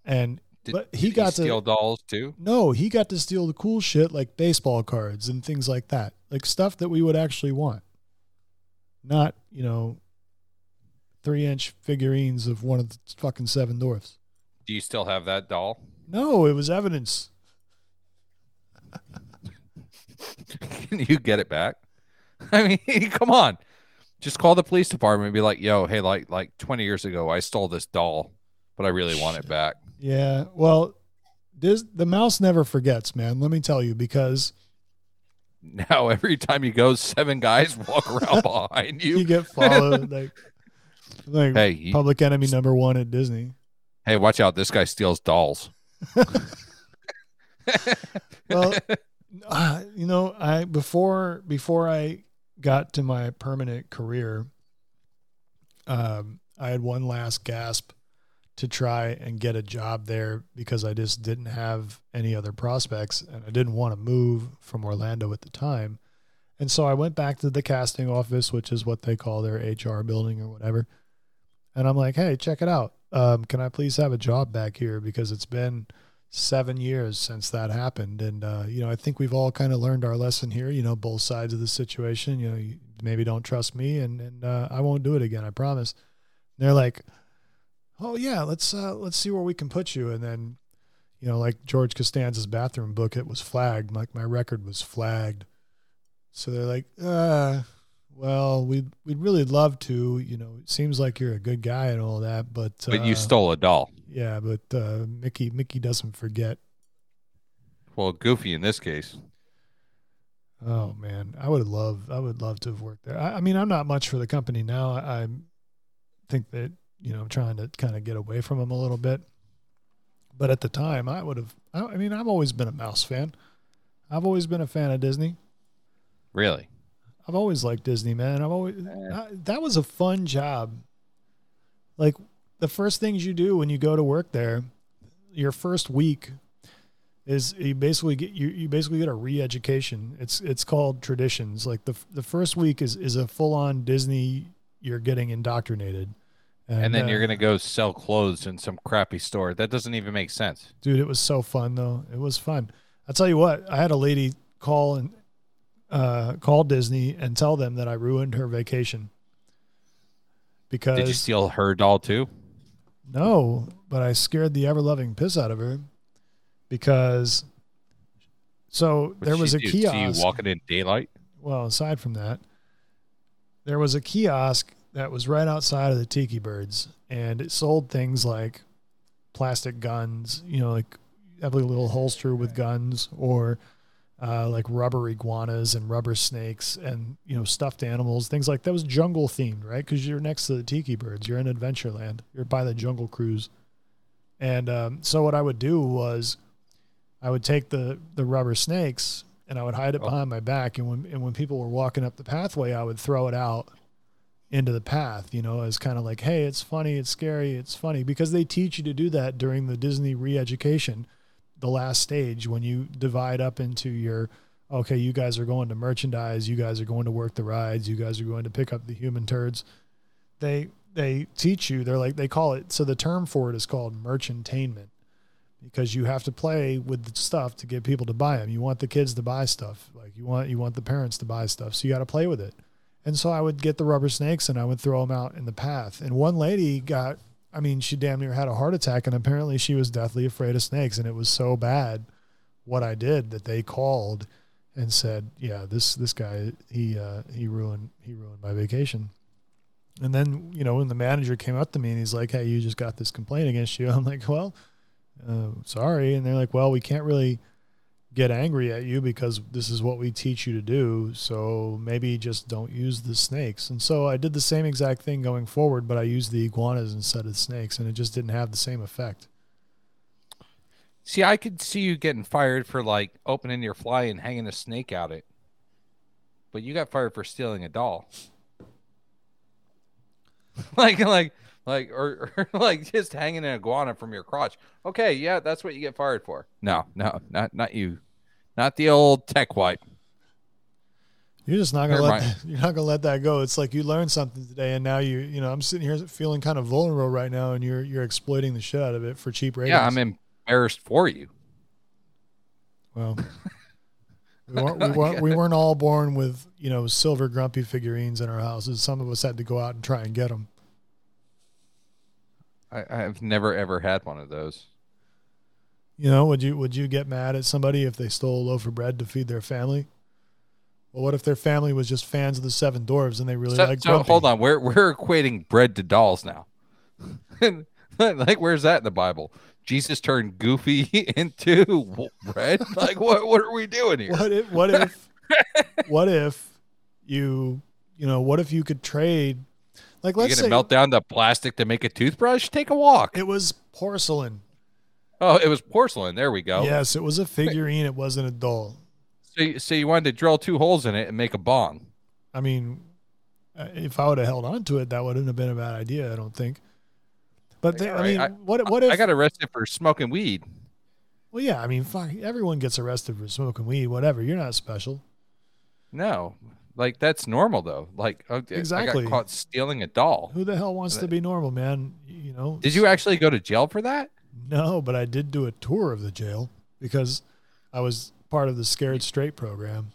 And Did, But he got to- steal dolls too. no, he got to steal the cool shit like baseball cards and things like that, like stuff that we would actually want, not you know, three inch figurines of one of the fucking seven dwarfs. Do you still have that doll? No, it was evidence. Can you get it back? I mean, come on. Just call the police department and be like, "Yo, hey, like like 20 years ago, I stole this doll, but I really want it back." Yeah. Well, this, the mouse never forgets, man. Let me tell you, because Now every time you go, seven guys walk around behind you you. get followed like like Hey, public enemy number one at Disney. hey, watch out! This guy steals dolls. Well, uh, you know, I before before I got to my permanent career, um, I had one last gasp to try and get a job there because I just didn't have any other prospects and I didn't want to move from Orlando at the time. And so I went back to the casting office, which is what they call their HR building or whatever. And I'm like, hey, check it out. Um, can I please have a job back here? Because it's been seven years since that happened. And, uh, you know, I think we've all kind of learned our lesson here, you know, both sides of the situation. You know, you maybe don't trust me and, and uh, I won't do it again. I promise. And they're like, oh, yeah, let's, uh, let's see where we can put you. And then, you know, like George Costanza's bathroom book, it was flagged. Like my record was flagged. So they're like, uh, well, we'd, we'd really love to, you know, it seems like you're a good guy and all that, but, But uh, you stole a doll. yeah, but uh, Mickey Mickey doesn't forget. Well, Goofy in this case. Oh man, I would love I would love to have worked there. I, I mean, I'm not much for the company now. I, I think that you know I'm trying to kind of get away from them a little bit. But at the time, I would have. I, I mean, I've always been a mouse fan. I've always been a fan of Disney. Really? I've always liked Disney, man. I've always I, that was a fun job. Like the first things you do when you go to work there, your first week is you basically get you, you basically get a re-education. It's it's called traditions. Like the the first week is is a full on Disney. You're getting indoctrinated, And, then uh, you're gonna go sell clothes in some crappy store. That doesn't even make sense. dude. It was so fun though. It was fun. I tell you what, I had a lady call and uh, call Disney and tell them that I ruined her vacation because Did you steal her doll too? No, but I scared the ever loving piss out of her because so What'd there was a do? See kiosk. you walking in daylight. well, aside from that, there was a kiosk that was right outside of the Tiki Birds, and it sold things like plastic guns, you know, like every little holster with guns, or uh, like rubber iguanas and rubber snakes and you know stuffed animals, things like that was jungle themed, right? Because you're next to the tiki birds, you're in Adventureland, you're by the Jungle Cruise, and um, so what I would do was, I would take the the rubber snakes and I would hide it Oh. behind my back, and when and when people were walking up the pathway, I would throw it out into the path, you know, as kind of like, hey, it's funny, it's scary, it's funny, because they teach you to do that during the Disney re-education, the last stage when you divide up into your, okay, you guys are going to merchandise, you guys are going to work the rides, you guys are going to pick up the human turds. They they teach you. They're like they call it. So the term for it is called merchantainment, because you have to play with the stuff to get people to buy them. You want the kids to buy stuff, like you want you want the parents to buy stuff, so you got to play with it. And so I would get the rubber snakes and I would throw them out in the path. And one lady got, I mean, she damn near had a heart attack, and apparently she was deathly afraid of snakes. And it was so bad what I did that they called and said, "Yeah, this this guy he uh, he ruined he ruined my vacation." And then you know when the manager came up to me and he's like, "Hey, you just got this complaint against you," I'm like, "Well, uh, sorry." And they're like, "Well, we can't really." Get angry at you because this is what we teach you to do. So maybe just don't use the snakes. And so I did the same exact thing going forward, but I used the iguanas instead of snakes, and it just didn't have the same effect. See, I could see you getting fired for like opening your fly and hanging a snake out it. But you got fired for stealing a doll. like like like or, or like just hanging an iguana from your crotch. Okay, yeah, that's what you get fired for. No, no, not not you. Not the old tech wipe. You're just not gonna Never let mind. that, you're not gonna let that go. It's like you learned something today, and now you you know I'm sitting here feeling kind of vulnerable right now, and you're you're exploiting the shit out of it for cheap ratings. Yeah, I'm embarrassed for you. Well, we weren't, we, weren't, we weren't all born with you know silver grumpy figurines in our houses. Some of us had to go out and try and get them. I, I've never ever had one of those. You know, would you would you get mad at somebody if they stole a loaf of bread to feed their family? Well, what if their family was just fans of the Seven Dwarves and they really So, like so hold on, we're we're equating bread to dolls now. like, where's that in the Bible? Jesus turned Goofy into bread. Like, what what are we doing here? What if what if what if you you know what if you could trade like let's gonna say melt down the plastic to make a toothbrush? Take a walk. it was porcelain. Oh, it was porcelain. There we go. Yes, it was a figurine. It wasn't a doll. So, you- so you wanted to drill two holes in it and make a bong. I mean, uh, if I would have held on to it, that wouldn't have been a bad idea. I don't think. But they, I mean, I- what what if? I got arrested for smoking weed. well, yeah. I mean, fuck. Everyone gets arrested for smoking weed. Whatever. You're not special. No, like that's normal though. Like, okay, Exactly. I got caught stealing a doll. Who the hell wants to be normal, man? You know. Did you actually go to jail for that? No, but I did do a tour of the jail because I was part of the Scared Straight program.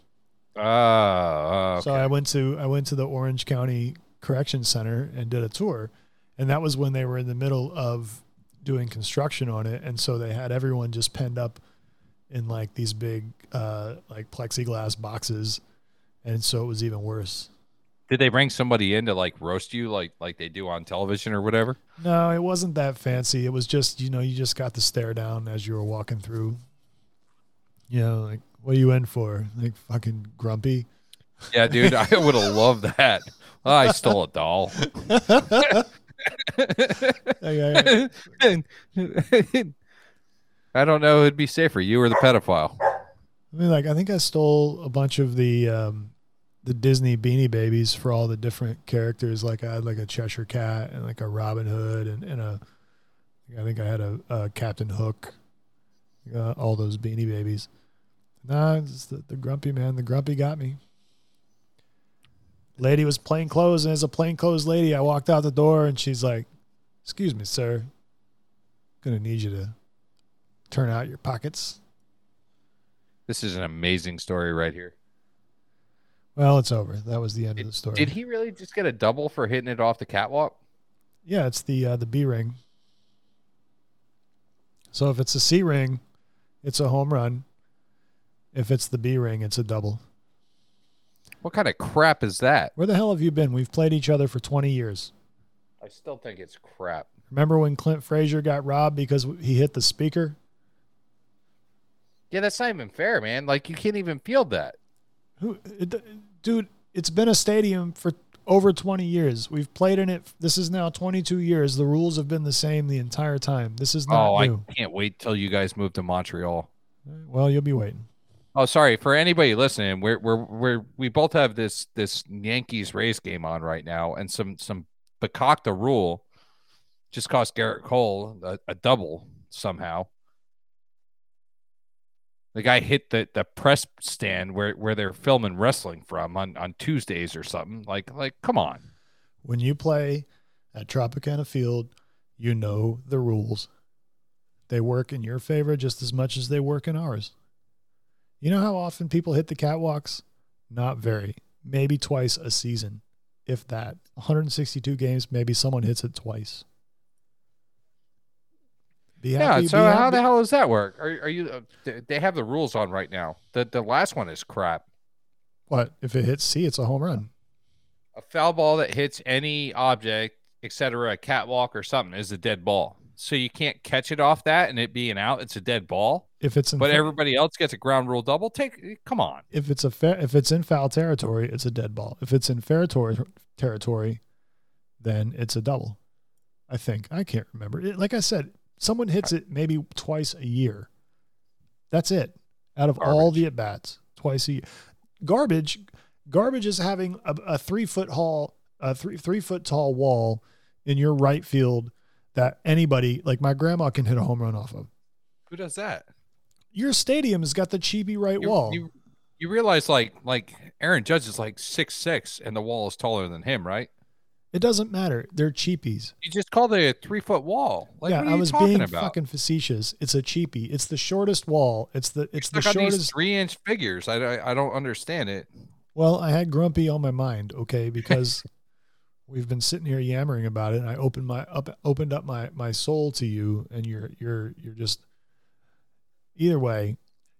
Oh, So I went to I went to the Orange County Correction Center and did a tour, and that was when they were in the middle of doing construction on it, and so they had everyone just penned up in like these big uh, like plexiglass boxes, and so it was even worse. Did they bring somebody in to like roast you like like they do on television or whatever? No, it wasn't that fancy. It was just you know you just got the stare down as you were walking through. You know, like what are you in for? Like fucking grumpy. Yeah, dude, I would have loved that. Oh, I stole a doll. I- I don't know. It'd be safer, you or the pedophile. I mean, like I think I stole a bunch of the um, the Disney Beanie Babies for all the different characters. Like I had like a Cheshire Cat and like a Robin Hood and, and a I think I had a, a Captain Hook. Uh, all those Beanie Babies. Nah, it's the, the grumpy man. The grumpy got me. Lady was plain clothes, and as a plain clothes lady, I walked out the door, and she's like, "Excuse me, sir. Gonna need you to turn out your pockets." This is an amazing story right here. Well, it's over. That was the end of the story. Did he really just get a double for hitting it off the catwalk? Yeah, it's the uh, the B ring. So if it's a C ring, it's a home run. If it's the B ring, it's a double. What kind of crap is that? Where the hell have you been? We've played each other for 20 years. I still think it's crap. Remember when Clint Frazier got robbed because he hit the speaker? Yeah, that's not even fair, man. Like you can't even field that. Who, it, dude? It's been a stadium for over 20 years. We've played in it. This is now 22 years. The rules have been the same the entire time. This is not oh, new. I can't wait till you guys move to Montreal. Well, you'll be waiting. Oh, sorry for anybody listening. We're we're we're we both have this this Yankees Rays game on right now, and some some Bakakta rule just cost Gerrit Cole a, a double somehow. The guy hit the, the press stand where, where they're filming wrestling from on, on Tuesdays or something. Like like come on. When you play at Tropicana Field, you know the rules. They work in your favor just as much as they work in ours. You know how often people hit the catwalks? Not very. Maybe twice a season, if that. 162 games, maybe someone hits it twice. Be Yeah. So how happy. the hell does that work? Are are you? Uh, they have the rules on right now. The the last one is crap. What? If it hits C, it's a home run. A foul ball that hits any object, etc., a catwalk or something, is a dead ball. So you can't catch it off that and it being out. It's a dead ball. If it's in But fa- everybody else gets a ground rule double. Take come on. if it's a fair, if it's in foul territory, it's a dead ball. If it's in fair tor- territory, then it's a double. I think I can't remember. It, like I said, someone hits it maybe twice a year. That's it. Out of all the at bats, twice a year. Garbage, garbage is having a, a three foot tall, a three three foot tall wall in your right field that anybody like my grandma can hit a home run off of. Who does that? Your stadium has got the cheapy right You, wall. you, you realize like like Aaron Judge is like six six and the wall is taller than him, right? It doesn't matter. They're cheapies. You just called it a three foot wall. Like yeah, I was being about? fucking facetious. It's a cheapie. It's the shortest wall. It's the it's the shortest. three inch figures. I, I I don't understand it. Well, I had Grumpy on my mind, okay, because we've been sitting here yammering about it, and I opened my up opened up my my soul to you, and you're you're you're just either way.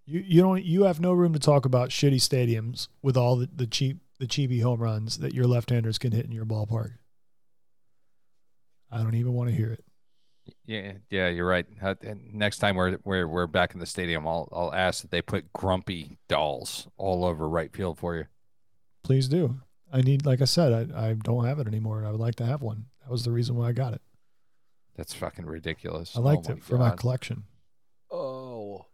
You you don't you have no room to talk about shitty stadiums with all the, the cheap the cheapy home runs that your left-handers can hit in your ballpark. I don't even want to hear it. Yeah, yeah, you're right. Uh, and next time we're we're we're back in the stadium, I'll I'll ask that they put grumpy dolls all over right field for you. Please do. I need, like I said, I, I don't have it anymore, and I would like to have one. That was the reason why I got it. That's fucking ridiculous. I liked Oh it for my collection. Oh,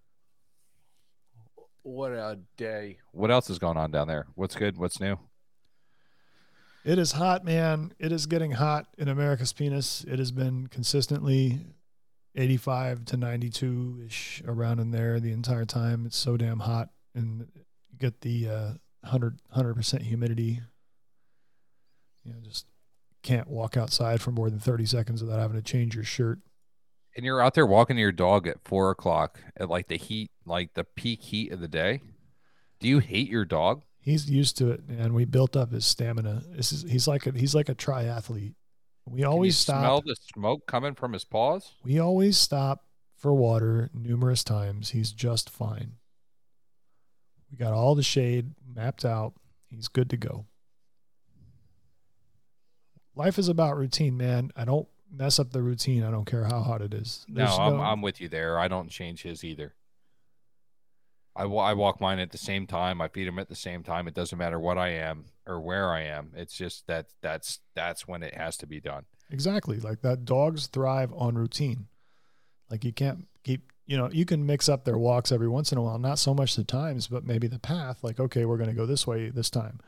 what a day! What else is going on down there? What's good? What's new? It is hot, man. It is getting hot in America's penis. It has been consistently 85 to 92 ish around in there the entire time. It's so damn hot, and you get the uh, 100 percent humidity. You know, just can't walk outside for more than 30 seconds without having to change your shirt. And you're out there walking your dog at four o'clock at like the heat, like the peak heat of the day. Do you hate your dog? He's used to it, and we built up his stamina. This is he's like a he's like a triathlete. We always smell the smoke coming from his paws. We always stop for water numerous times. He's just fine. We got all the shade mapped out. He's good to go. Life is about routine, man. I don't mess up the routine. I don't care how hot it is. No, I'm I'm with you there. I don't change his either. I, I walk mine at the same time. I feed them at the same time. It doesn't matter what I am or where I am. It's just that that's that's when it has to be done. Exactly. Like that dogs thrive on routine. Like you can't keep, you know, you can mix up their walks every once in a while, not so much the times, but maybe the path. Like, okay, we're going to go this way this time.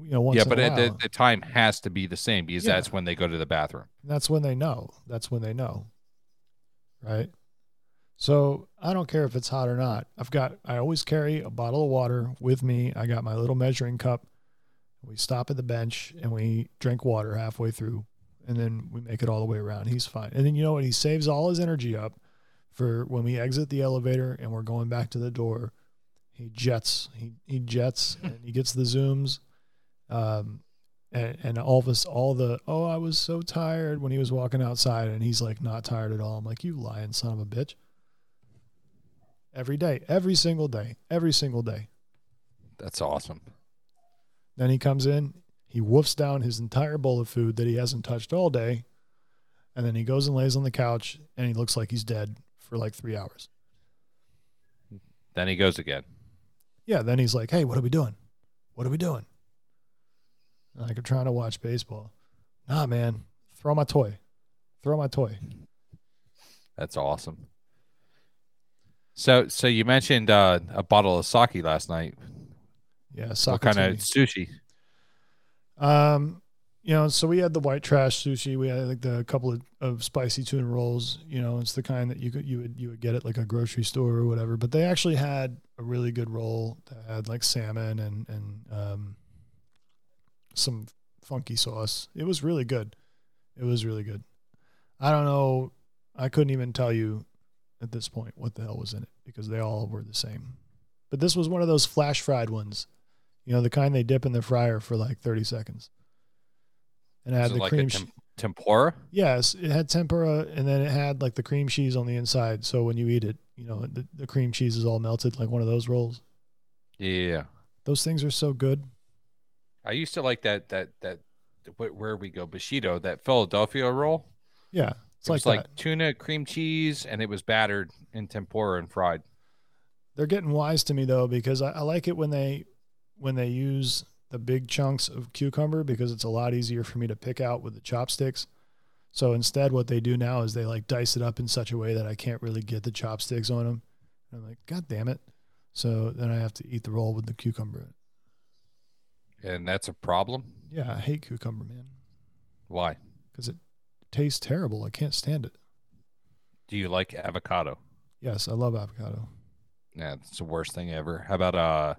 You know, once yeah, in but a while. the, the time has to be the same because Yeah. that's when they go to the bathroom. that's when they know. That's when they know. Right? So I don't care if it's hot or not. I've got, I always carry a bottle of water with me. I got my little measuring cup. We stop at the bench and we drink water halfway through and then we make it all the way around. He's fine. And then you know what? He saves all his energy up for when we exit the elevator and we're going back to the door. He jets, he, he jets and he gets the zooms. Um, and, and all of us, all the, oh, I was so tired when he was walking outside and he's like not tired at all. I'm like, you lying son of a bitch. Every day, every single day, every single day. That's awesome. Then he comes in, he woofs down his entire bowl of food that he hasn't touched all day, and then he goes and lays on the couch and he looks like he's dead for like three hours. Then he goes again. Yeah, then he's like, "Hey, what are we doing? What are we doing?" And like I'm trying to watch baseball. Nah, man, throw my toy. Throw my toy. That's awesome. So, so you mentioned uh, a bottle of sake last night. Yeah, What kind of sushi? Um, you know, so we had the white trash sushi. We had like the couple of, of spicy tuna rolls. You know, it's the kind that you could you would you would get at like a grocery store or whatever. But they actually had a really good roll that had like salmon and and um, some funky sauce. It was really good. It was really good. I don't know. I couldn't even tell you at this point what the hell was in it because they all were the same. But this was one of those flash fried ones. You know, the kind they dip in the fryer for like 30 seconds. And it had the like cream. a che- tem- tempura? yes, it had tempura and then it had like the cream cheese on the inside. So when you eat it, you know, the, the cream cheese is all melted like one of those rolls. Yeah. Those things are so good. I used to like that that that where we go Bushido that Philadelphia roll. Yeah. It's it like, was like that. tuna cream cheese, and it was battered in tempura and fried. They're getting wise to me though because I, I like it when they when they use the big chunks of cucumber because it's a lot easier for me to pick out with the chopsticks. So instead, what they do now is they like dice it up in such a way that I can't really get the chopsticks on them. And I'm like, God damn it! So then I have to eat the roll with the cucumber. And that's a problem. Yeah, I hate cucumber, man, Why? because it tastes terrible. I can't stand it. Do you like avocado? Yes, I love avocado. Yeah, it's the worst thing ever. How about uh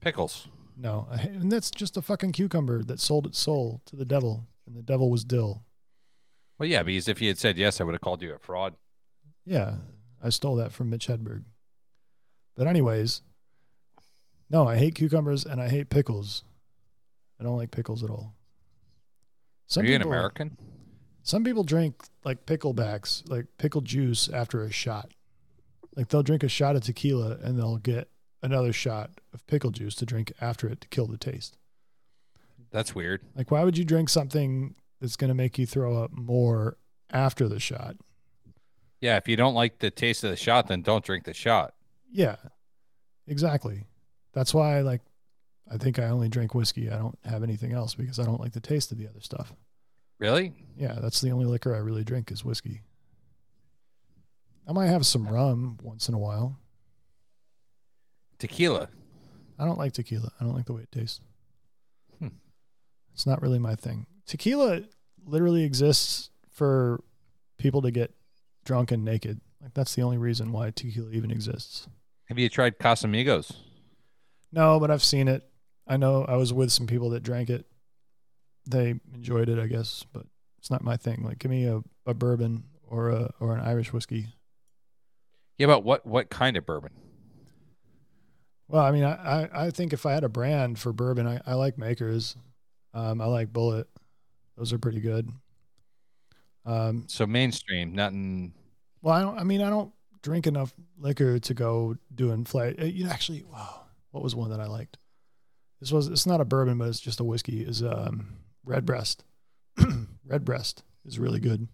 pickles? No, I and that's just a fucking cucumber that sold its soul to the devil, and the devil was dill. Well, yeah, because if you had said yes, I would have called you a fraud. Yeah, I stole that from Mitch Hedberg. But anyways, no, I hate cucumbers and I hate pickles. I don't like pickles at all. Some Are you an American? Some people drink like picklebacks, like pickle juice after a shot. Like they'll drink a shot of tequila and they'll get another shot of pickle juice to drink after it to kill the taste. That's weird. Like why would you drink something that's going to make you throw up more after the shot? Yeah, if you don't like the taste of the shot, then don't drink the shot. Yeah, exactly. That's why like. I think I only drink whiskey. I don't have anything else because I don't like the taste of the other stuff. Really? Yeah, that's the only liquor I really drink is whiskey. I might have some rum once in a while. Tequila. I don't like tequila. I don't like the way it tastes. Hmm. It's not really my thing. Tequila literally exists for people to get drunk and naked. Like that's the only reason why tequila even exists. Have you tried Casamigos? No, but I've seen it. I know I was with some people that drank it. They enjoyed it, I guess, but it's not my thing. Like, give me a, a bourbon or a or an Irish whiskey. Yeah, but what what kind of bourbon? Well, I mean, I, I, I think if I had a brand for bourbon, I, I like Makers. Um, I like Bulleit. Those are pretty good. Um, So mainstream, nothing. well, I don't. I mean, I don't drink enough liquor to go doing flight. uh, You know, actually, wow, what was one that I liked? This was. It's not a bourbon, but it's just a whiskey. Is um, Red Breast. Red Breast is really good.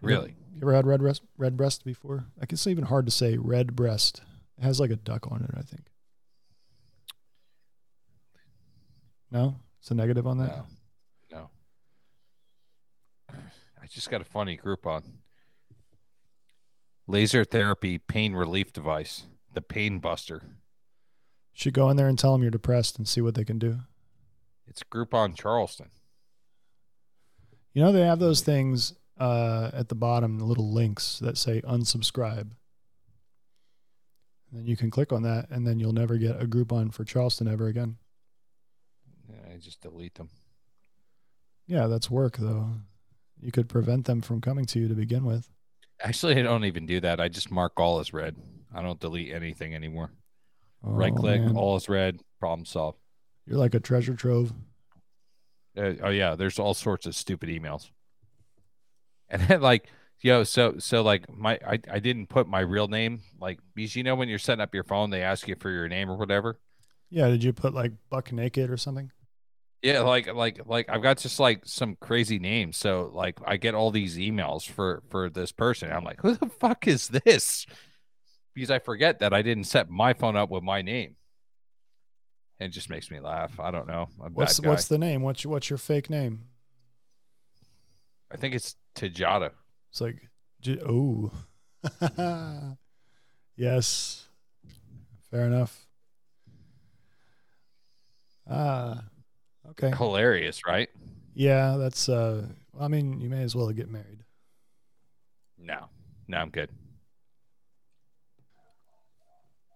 Really? You ever had red breast? Red breast before? I guess it's even hard to say. Red breast. It has like a duck on it. I think. No, it's a negative on that. No. No. I just got a funny group on. Laser therapy pain relief device, the Pain Buster. Should go in there and tell them you're depressed and see what they can do. It's Groupon Charleston. You know they have those things uh, at the bottom, the little links that say unsubscribe. And then you can click on that, and then you'll never get a Groupon for Charleston ever again. Yeah, I just delete them. Yeah, that's work though. You could prevent them from coming to you to begin with. Actually, I don't even do that. I just mark all as red. I don't delete anything anymore. Oh, right click, man. all is red, problem solved. You're like a treasure trove. Uh, oh yeah, there's all sorts of stupid emails. And then like, yo, so so like my I, I didn't put my real name like because you know when you're setting up your phone they ask you for your name or whatever. Yeah, did you put like buck naked or something? Yeah, like like like I've got just like some crazy names. So like I get all these emails for for this person. I'm like, who the fuck is this? Because I forget that I didn't set my phone up with my name. It just makes me laugh. I don't know. I'm What's guy. what's the name? What's your, what's your fake name? I think it's Tajada. It's like, oh, yes, fair enough. Ah, okay. Hilarious, right? Yeah, that's. uh I mean, you may as well get married. No, no, I'm good.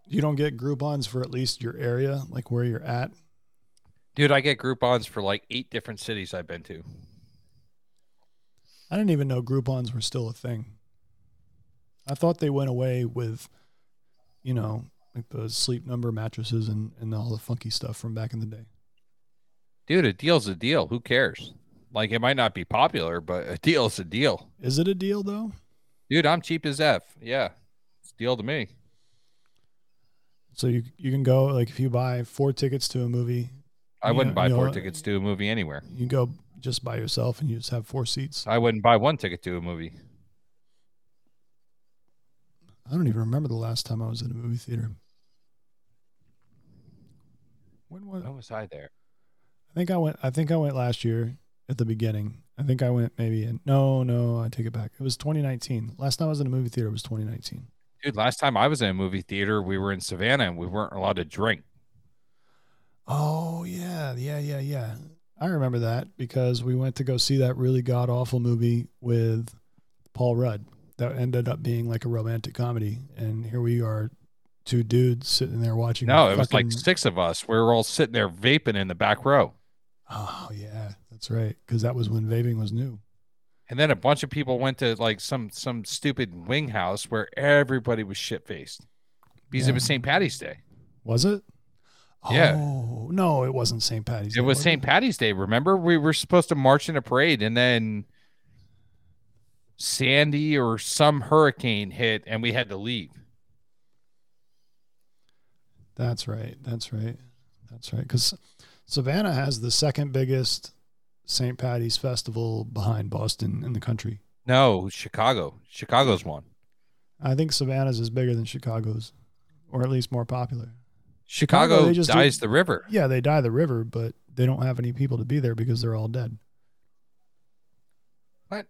You don't get Groupons for at least your area, like where you're at. Dude, I get Groupons for like eight different cities I've been to. I didn't even know Groupons were still a thing. I thought they went away with, you know, like the sleep number mattresses and, and all the funky stuff from back in the day. Dude, a deal's a deal. Who cares? Like it might not be popular, but a deal's a deal. Is it a deal though? Dude, I'm cheap as F. Yeah. It's a deal to me. So you you can go like if you buy four tickets to a movie, I wouldn't buy you four know, tickets to a movie anywhere. you go just by yourself and you just have four seats. I wouldn't buy one ticket to a movie. I don't even remember the last time I was in a movie theater. When was When was I there? I think I went I think I went last year at the beginning. I think I went maybe in no, no, I take it back. It was 2019. Last time I was in a movie theater was 2019. Dude, last time I was in a movie theater, we were in Savannah and we weren't allowed to drink. Oh yeah, yeah, yeah, yeah. I remember that because we went to go see that really god awful movie with Paul Rudd that ended up being like a romantic comedy, and here we are, two dudes sitting there watching. No, it was like six of us. We were all sitting there vaping in the back row. Oh yeah, that's right. Because that was when vaping was new. And then a bunch of people went to like some some stupid wing house where everybody was shit faced. Because Yeah. it was St. Patty's Day. Was it? Yeah. Oh no, it wasn't St. Patty's. It was St. Patty's Day. Remember, we were supposed to march in a parade, and then Sandy or some hurricane hit, and we had to leave. That's right. That's right. That's right. Because Savannah has the second biggest St. Patty's festival behind Boston in the country. No, Chicago. Chicago's one. I think Savannah's is bigger than Chicago's, or at least more popular. Chicago, they just dyes did- the river. Yeah, they die the river, but they don't have any people to be there because they're all dead. What?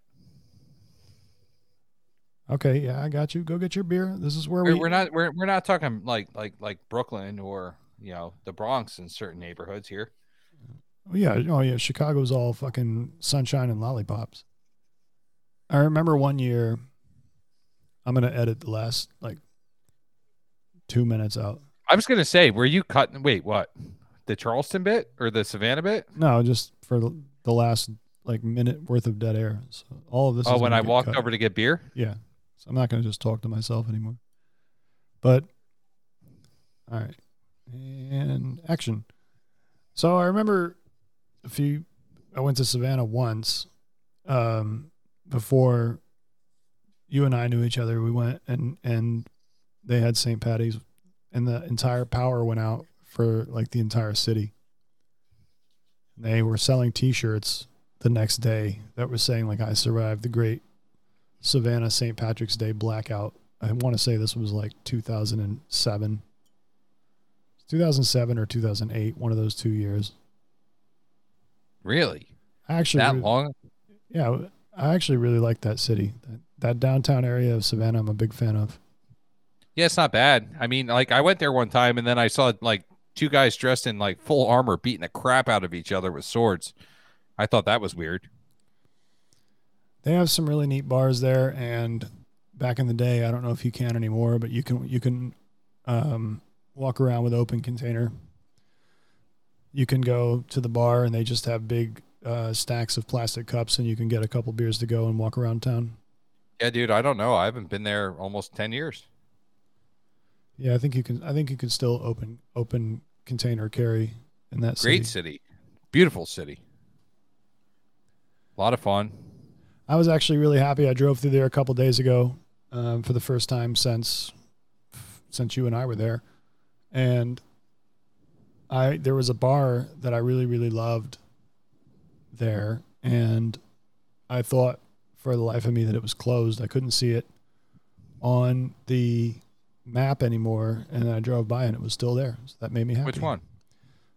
Okay, yeah, I got you. Go get your beer. This is where We're, we. we're not. We're we're not talking like like like Brooklyn or you know the Bronx in certain neighborhoods here. Oh, yeah, oh yeah. Chicago's all fucking sunshine and lollipops. I remember one year. I'm gonna edit the last like two minutes out. I was gonna say, were you cutting? Wait, what? The Charleston bit or the Savannah bit? No, just for the the last like minute worth of dead air. So all of this. Oh, is when I walked cut. over to get beer. Yeah. So I'm not going to just talk to myself anymore. But all right. And action. So I remember a few I went to Savannah once um before you and I knew each other. We went and and they had St. Patty's and the entire power went out for like the entire city. They were selling t-shirts the next day that was saying like I survived the great Savannah St. Patrick's Day blackout. I want to say this was like 2007. 2007 or 2008, one of those two years. Really? I actually That really- long? Yeah, I actually really like that city. That, that downtown area of Savannah, I'm a big fan of. Yeah, it's not bad. I mean, like I went there one time and then I saw like two guys dressed in like full armor beating the crap out of each other with swords. I thought that was weird. They have some really neat bars there, and back in the day, I don't know if you can anymore, but you can you can um, walk around with open container. You can go to the bar, and they just have big uh, stacks of plastic cups, and you can get a couple beers to go and walk around town. Yeah, dude, I don't know. I haven't been there almost 10 years. Yeah, I think you can. I think you can still open open container carry in that Great city. city. Beautiful city. A lot of fun. I was actually really happy. I drove through there a couple days ago um, for the first time since since you and I were there, and I there was a bar that I really really loved there, and I thought for the life of me that it was closed. I couldn't see it on the map anymore, and I drove by and it was still there. So that made me happy. Which one?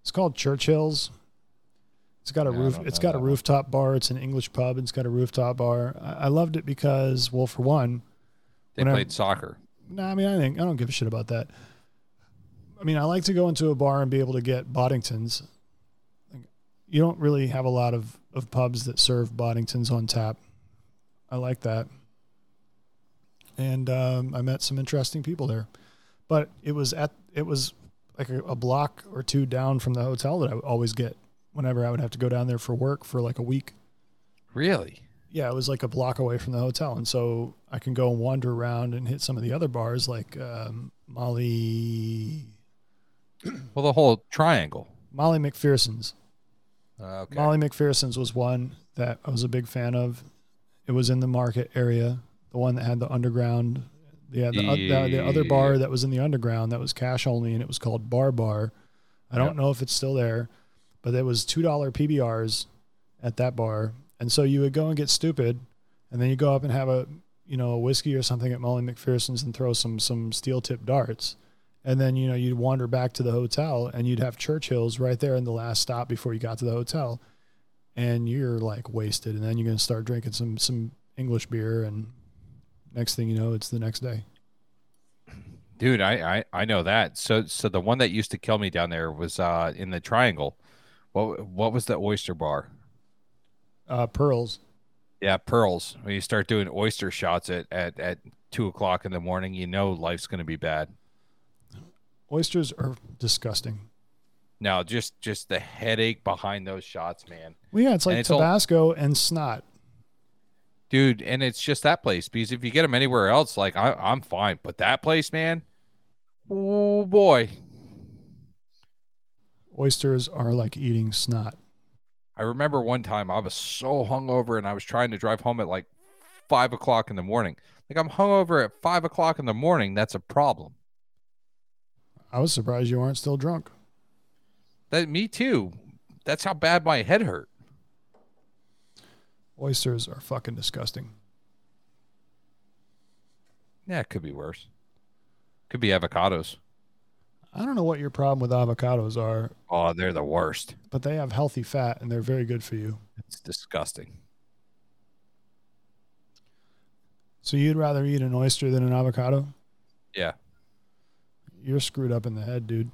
It's called Churchill's. It's got a roof. It's got a that one. rooftop bar. It's an English pub. And it's got a rooftop bar. I, I loved it because, well, for one, They played soccer. no, I mean, I think I don't give a shit about that. I mean, I like to go into a bar and be able to get Boddingtons. You don't really have a lot of, of pubs that serve Boddingtons on tap. I like that. And um, I met some interesting people there. But it was at it was like a, a block or two down from the hotel that I would always get whenever I would have to go down there for work for like a week Really? yeah, it was like a block away from the hotel, and so I can go and wander around and hit some of the other bars like um, Molly Well, the whole triangle. Molly MacPherson's. Uh, okay. Molly MacPherson's was one that I was a big fan of. It was in the market area, the one that had the underground. Yeah, the, oth- the, the other bar that was in the underground that was cash only, and it was called Bar Bar. I don't Yep. know if it's still there, but it was two dollar PBRs at that bar, and so you would go and get stupid, and then you go up and have a you know a whiskey or something at Molly MacPherson's and throw some some steel tip darts, and then you know you'd wander back to the hotel and you'd have Churchill's right there in the last stop before you got to the hotel, and you're like wasted, and then you're gonna start drinking some some English beer, and next thing you know, it's the next day. Dude, I, I I know that. So so the one that used to kill me down there was uh in the triangle. What what was the oyster bar? Uh, pearls. Yeah, pearls. When you start doing oyster shots at at, at two o'clock in the morning, you know life's gonna be bad. Oysters are disgusting. Now just just the headache behind those shots, man. Well, yeah, it's And like it's all- Tabasco and snot. Dude, and it's just that place because if you get them anywhere else, like I, I'm fine, but that place, man, oh boy, Oysters are like eating snot. I remember one time I was so hungover and I was trying to drive home at like five o'clock in the morning. Like I'm hungover at five o'clock in the morning. That's a problem. I was surprised you aren't still drunk. That me too. That's how bad my head hurt. Oysters are fucking disgusting. Yeah, it could be worse. Could be avocados. I don't know what your problem with avocados are, Oh, they're the worst. but they have healthy fat and they're very good for you. It's disgusting. So you'd rather eat an oyster than an avocado? Yeah. You're screwed up in the head, dude.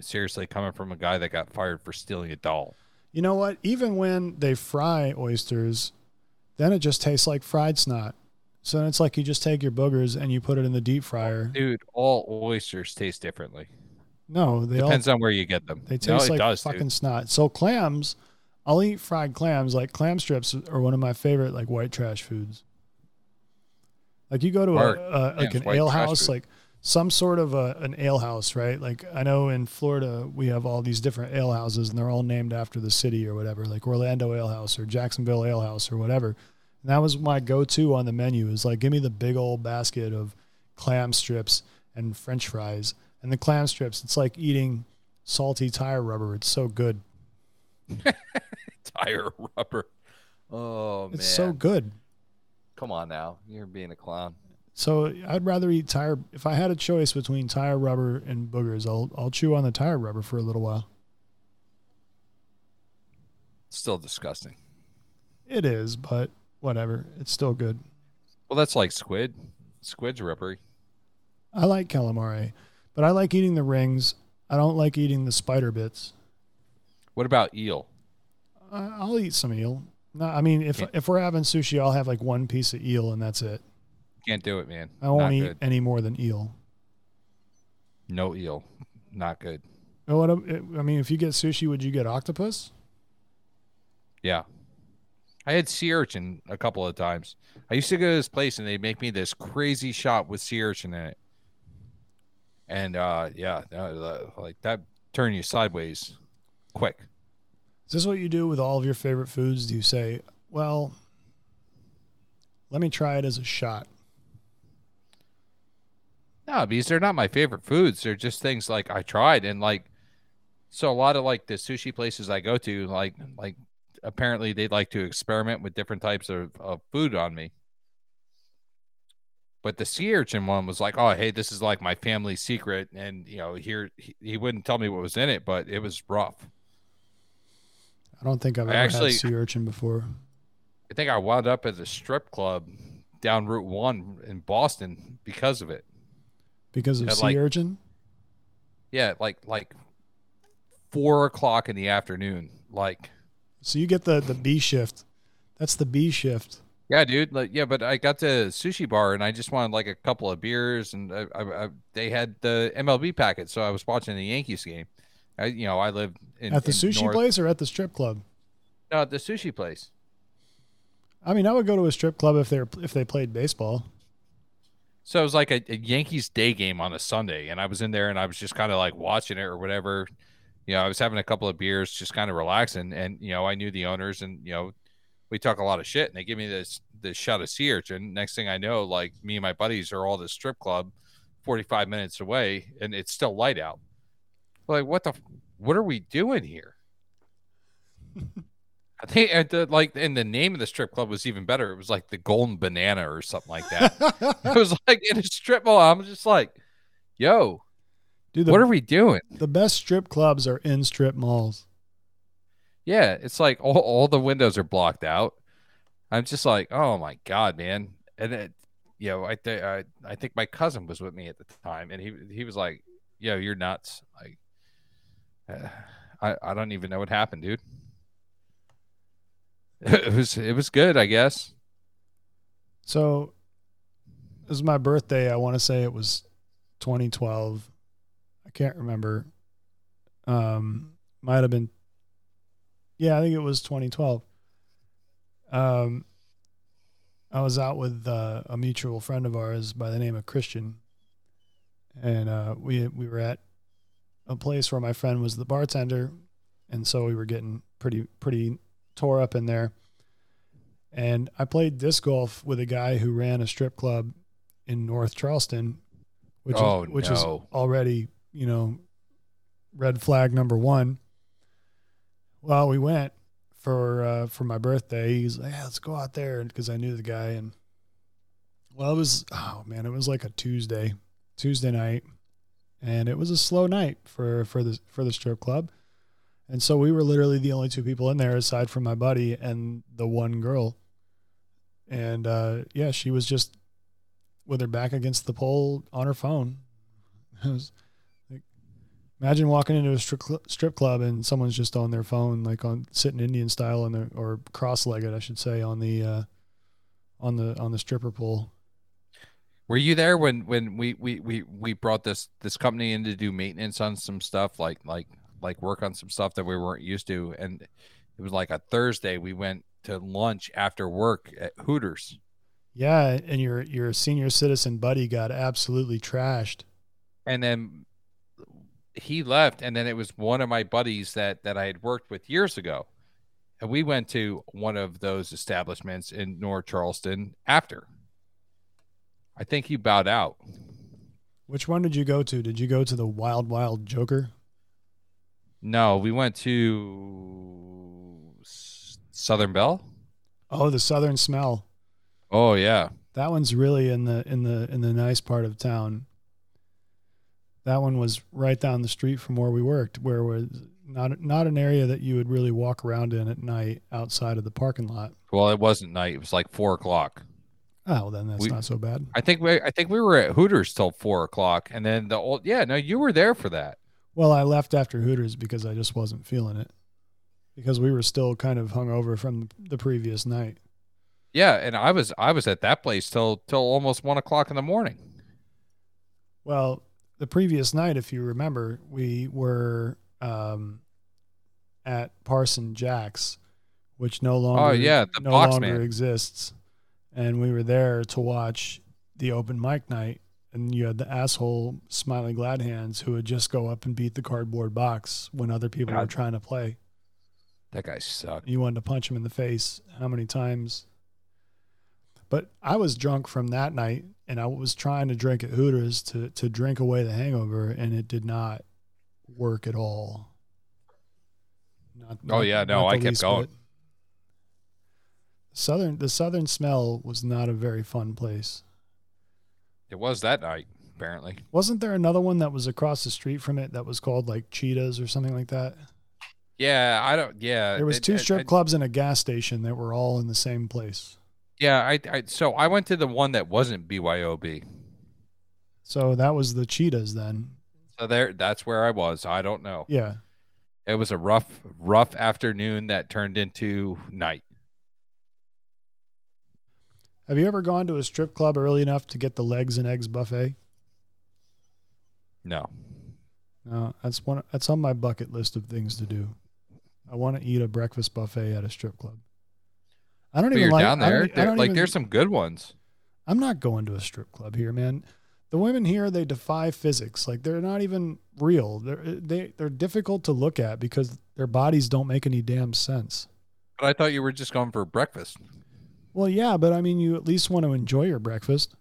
Seriously, coming from a guy that got fired for stealing a doll. You know what? Even when they fry oysters, then it just tastes like fried snot. So then it's like you just take your boogers and you put it in the deep fryer. Dude, all oysters taste differently. No, they all Depends on where you get them. They no, taste it like does, fucking dude. snot. So clams, I'll eat fried clams. Like clam strips are one of my favorite like white trash foods. Like you go to a, a like an ale house, food. like some sort of a, an ale house, right? Like I know in Florida we have all these different ale houses and they're all named after the city or whatever, like Orlando Ale House or Jacksonville Ale House or whatever. And that was my go-to on the menu is like give me the big old basket of clam strips and French fries. And the clam strips, it's like eating salty tire rubber. It's so good. Tire rubber. Oh man. It's so good. Come on now. You're being a clown. So I'd rather eat tire. If I had a choice between tire rubber and boogers, I'll I'll chew on the tire rubber for a little while. Still disgusting. It is, but whatever. It's still good. Well, that's like squid. Squid's rubbery. I like calamari, but I like eating the rings. I don't like eating the spider bits. What about eel? I'll eat some eel. No, I mean if Yeah. if we're having sushi, I'll have like one piece of eel and that's it. Can't do it, man. I won't Not eat good. any more than eel. No eel. Not good. What? I mean, if you get sushi, would you get octopus? Yeah. I had sea urchin a couple of times. I used to go to this place and they make me this crazy shot with sea urchin in it. And uh yeah, like that turn you sideways quick. Is this what you do with all of your favorite foods? Do you say, well, let me try it as a shot? No, because they're not my favorite foods. They're just things like I tried and like So a lot of like the sushi places I go to, like like apparently they'd like to experiment with different types of, of food on me. But the sea urchin one was like, oh hey, this is like my family secret, and you know here he, he wouldn't tell me what was in it, but it was rough. I don't think I've I ever actually- had sea urchin before. I think I wound up at a strip club down Route One in Boston because of it. Because of Yeah, sea like- urchin? Yeah, like like four o'clock in the afternoon. Like, So you get the, the B shift. That's the B shift. yeah, dude. Like, yeah, but I got to sushi bar and I just wanted like a couple of beers, and I, I, I, they had the MLB packet, so I was watching the Yankees game. I, you know, I live in at the sushi North- place or at the strip club? No, at the sushi place. I mean, I would go to a strip club if they're if they played baseball. So it was like a, a Yankees day game on a Sunday, and I was in there and I was just kind of like watching it or whatever. You know, I was having a couple of beers, just kind of relaxing, and you know, I knew the owners, and you know, we talk a lot of shit, and they give me this this shot of sea urchin. Next thing I know, like me and my buddies are all at the strip club, forty five minutes away, and it's still light out. Like, what the? What are we doing here? I think like, and the name of the strip club was even better. It was like the Golden Banana or something like that. it was like in a strip mall. I'm just like, yo, Dude, the, what are we doing? the best strip clubs are in strip malls. Yeah, it's like all, all the windows are blocked out. I'm just like, oh my god, man. And it, you know, I think I, I think my cousin was with me at the time, and he he was like, yo, you're nuts. Like, uh, I I don't even know what happened, dude. It was it was good, I guess. So this is my birthday. I want to say it was 2012. I can't remember. Um, might have been. Yeah, I think it was 2012. Um, I was out with uh, a mutual friend of ours by the name of Christian, and uh, we we were at a place where my friend was the bartender, and so we were getting pretty pretty tore up in there. And I played disc golf with a guy who ran a strip club in North Charleston, which Oh, is which is already you know red flag number one. Well, we went for uh, for my birthday. He's like, yeah, let's go out there because I knew the guy. And well, it was oh man, it was like a Tuesday, Tuesday night, and it was a slow night for for the for the strip club. And so we were literally the only two people in there aside from my buddy and the one girl. And uh, yeah, she was just with her back against the pole on her phone. Was like, imagine walking into a strip, cl- strip club and someone's just on their phone, like on sitting Indian style on the or cross-legged, I should say, on the uh, on the on the stripper pole. Were you there when when we we we we brought this this company in to do maintenance on some stuff like like like work on some stuff that we weren't used to and it was like a Thursday we went to lunch after work at Hooters. Yeah, and your your senior citizen buddy got absolutely trashed. And then he left and then it was one of my buddies that that I had worked with years ago. And we went to one of those establishments in North Charleston after. I think he bowed out. Which one did you go to? Did you go to the Wild Wild Joker? No, we went to Southern Bell. Oh, the Southern Smell. Oh yeah, That one's really in the in the in the nice part of town. That one was right down the street from where we worked, where was not not an area that you would really walk around in at night outside of the parking lot. well, it wasn't night. It was like four o'clock. Oh, well, then that's We- not so bad. I think we I think we were at Hooters till four o'clock, and then the old yeah no you were there for that. Well, I left after Hooters because I just wasn't feeling it. Because we were still kind of hungover from the previous night. Yeah, and I was I was at that place till till almost one o'clock in the morning. Well, the previous night, if you remember, we were um, at Parson Jack's, which no longer Oh, yeah, the no box longer man. exists, and we were there to watch the open mic night. And you had the asshole smiling Glad Hands who would just go up and beat the cardboard box when other people were trying to play. That guy sucked. You wanted to punch him in the face. How many times? But I was drunk from that night, and I was trying to drink at Hooters to to drink away the hangover, and it did not work at all. Not, Oh, yeah, no, I kept going. bit. Southern the southern smell was not a very fun place. It was that night, apparently. Wasn't there another one that was across the street from it that was called like Cheetahs or something like that? Yeah, I don't. Yeah, There was it- two it- strip it- clubs and a gas station that were all in the same place. Yeah, I, I. So I went to the one that wasn't BYOB. So that was the Cheetahs then. So there, that's where I was. I don't know. Yeah. It was a rough, rough afternoon that turned into night. Have you ever gone to a strip club early enough to get the legs and eggs buffet? No, No, that's one. That's on my bucket list of things to do. I want to eat a breakfast buffet at a strip club. I don't but even you're like. down I there. I there- don't like, even- there's some good ones. I'm not going to a strip club here, man. The women here, they defy physics. Like they're not even real. They're eh, they they're difficult to look at because their bodies don't make any damn sense. But I thought you were just going for breakfast. Well, yeah, but I mean, you at least want to enjoy your breakfast.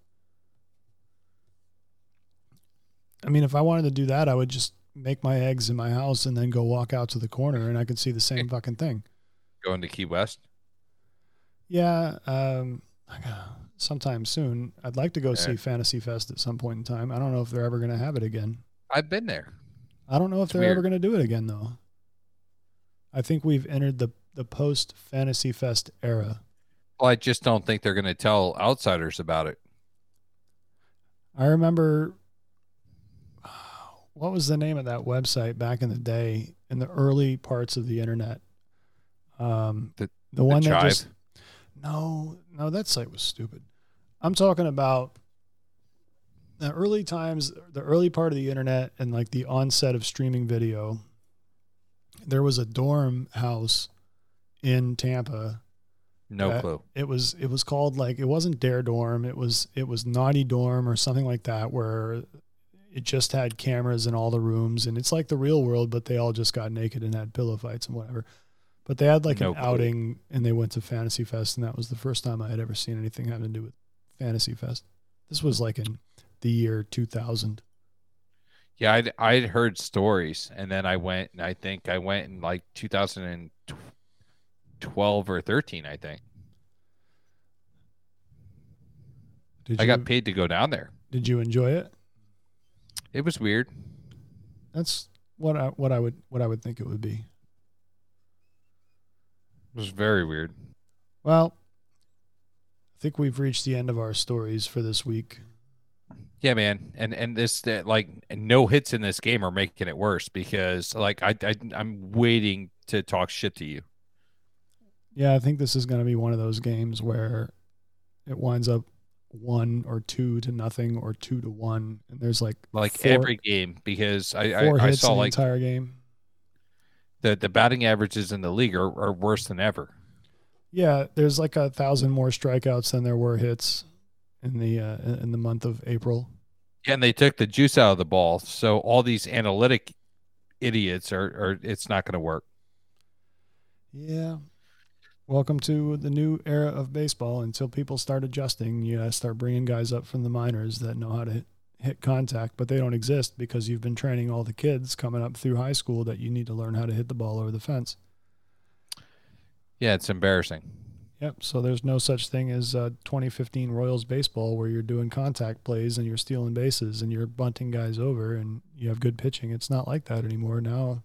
I mean, if I wanted to do that, I would just make my eggs in my house and then go walk out to the corner and I could see the same fucking thing. Going to Key West. Yeah, um, sometime soon. I'd like to go see Fantasy Fest at some point in time. I don't know if they're ever going to have it again. I've been there. I don't know if It's they're ever going to do it again, though. I think we've entered the the post Fantasy Fest era. Well, I just don't think they're going to tell outsiders about it. I remember what was the name of that website back in the day in the early parts of the internet? Um, The- the one that just no, no, that site was stupid. I'm talking about the early times, the early part of the internet, and like the onset of streaming video. There was a dorm house in Tampa No that- clue. it was it was called like it wasn't Dare Dorm, it was it was Naughty Dorm or something like that where it just had cameras in all the rooms and it's like the real world, but they all just got naked and had pillow fights and whatever. But they had like No an clue. outing and they went to Fantasy Fest and that was the first time I had ever seen anything having to do with Fantasy Fest. This was like in the year 2000. Yeah, I'd, I'd heard stories, and then I went, and I think I went in like 2012 or 13. I think Did I you got paid to go down there. did you enjoy it? It was weird. That's what I what I would what I would think it would be. It was very weird. Well, I think we've reached the end of our stories for this week. Yeah, man, and and this that like no hits in this game are making it worse because like I, I I'm waiting to talk shit to you. Yeah, I think this is going to be one of those games where it winds up one or two to nothing or two to one, and there's like Like four, every game because I I, I saw the like entire game. the the batting averages in the league are, are worse than ever. Yeah, there's like a thousand more strikeouts than there were hits in the uh, in the month of April. Yeah, and they took the juice out of the ball, so all these analytic idiots are are it's not going to work. Yeah. Welcome to the new era of baseball. Until people start adjusting, you gotta start bringing guys up from the minors that know how to hit, hit contact, but they don't exist because you've been training all the kids coming up through high school that you need to learn how to hit the ball over the fence. Yeah, it's embarrassing. Yep. So there's no such thing as uh, 2015 Royals baseball where you're doing contact plays and you're stealing bases and you're bunting guys over and you have good pitching. It's not like that anymore. Now,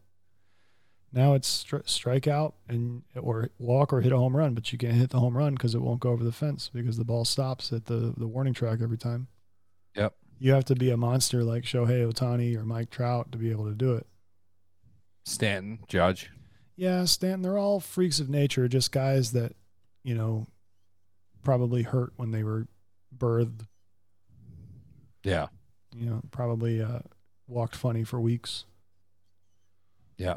now it's stri- strike out and or walk or hit a home run, but you can't hit the home run because it won't go over the fence because the ball stops at the the warning track every time. Yep. You have to be a monster like Shohei Ohtani or Mike Trout to be able to do it. Stanton, Judge. Yeah, Stanton, they're all freaks of nature, just guys that, you know, probably hurt when they were birthed, Yeah, you know, probably uh, walked funny for weeks. yeah.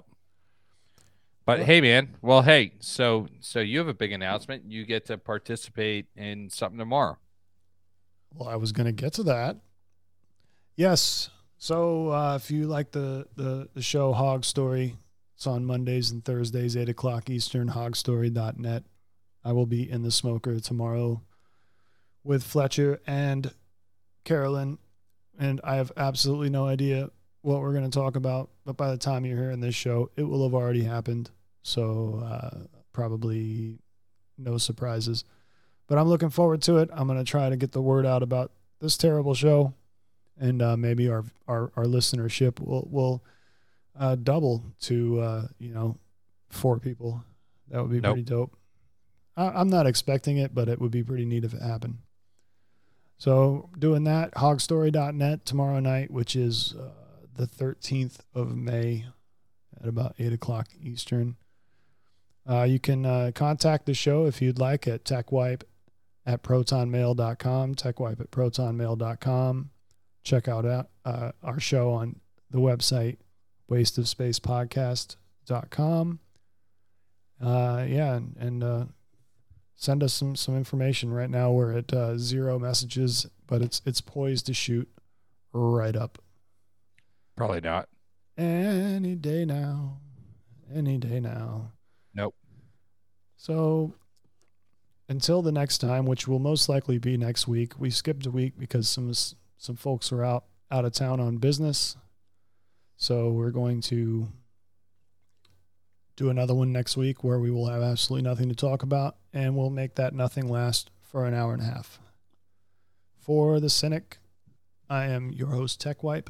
But hey, man. Well, hey. So so you have a big announcement. You get to participate in something tomorrow. Well, I was going to get to that. Yes. So uh, if you like the, the, the show Hog Story, it's on Mondays and Thursdays, 8 o'clock Eastern, hogstory.net. I will be in the smoker tomorrow with Fletcher and Carolyn. And I have absolutely no idea what we're going to talk about. But by the time you're hearing this show, it will have already happened. so uh, probably no surprises. But I'm looking forward to it. I'm going to try to get the word out about this terrible show, and uh, maybe our, our our listenership will will uh, double to uh, you know four people. That would be Nope. pretty dope. I, I'm not expecting it, but it would be pretty neat if it happened. So doing that, hogstory.net tomorrow night, which is uh, the 13th of May at about 8 o'clock Eastern. Uh, you can uh, contact the show if you'd like at techwipe at protonmail.com, techwipe at protonmail.com. Check out uh, uh, our show on the website, wasteofspacepodcast.com. Uh, yeah, and, and uh, send us some, some information. Right now we're at uh, zero messages, but it's it's poised to shoot right up Probably not. any day now, any day now. Nope. So until the next time, which will most likely be next week, we skipped a week because some some folks are out out of town on business. So we're going to do another one next week where we will have absolutely nothing to talk about, and we'll make that nothing last for an hour and a half. For the cynic, I am your host Tech Wipe.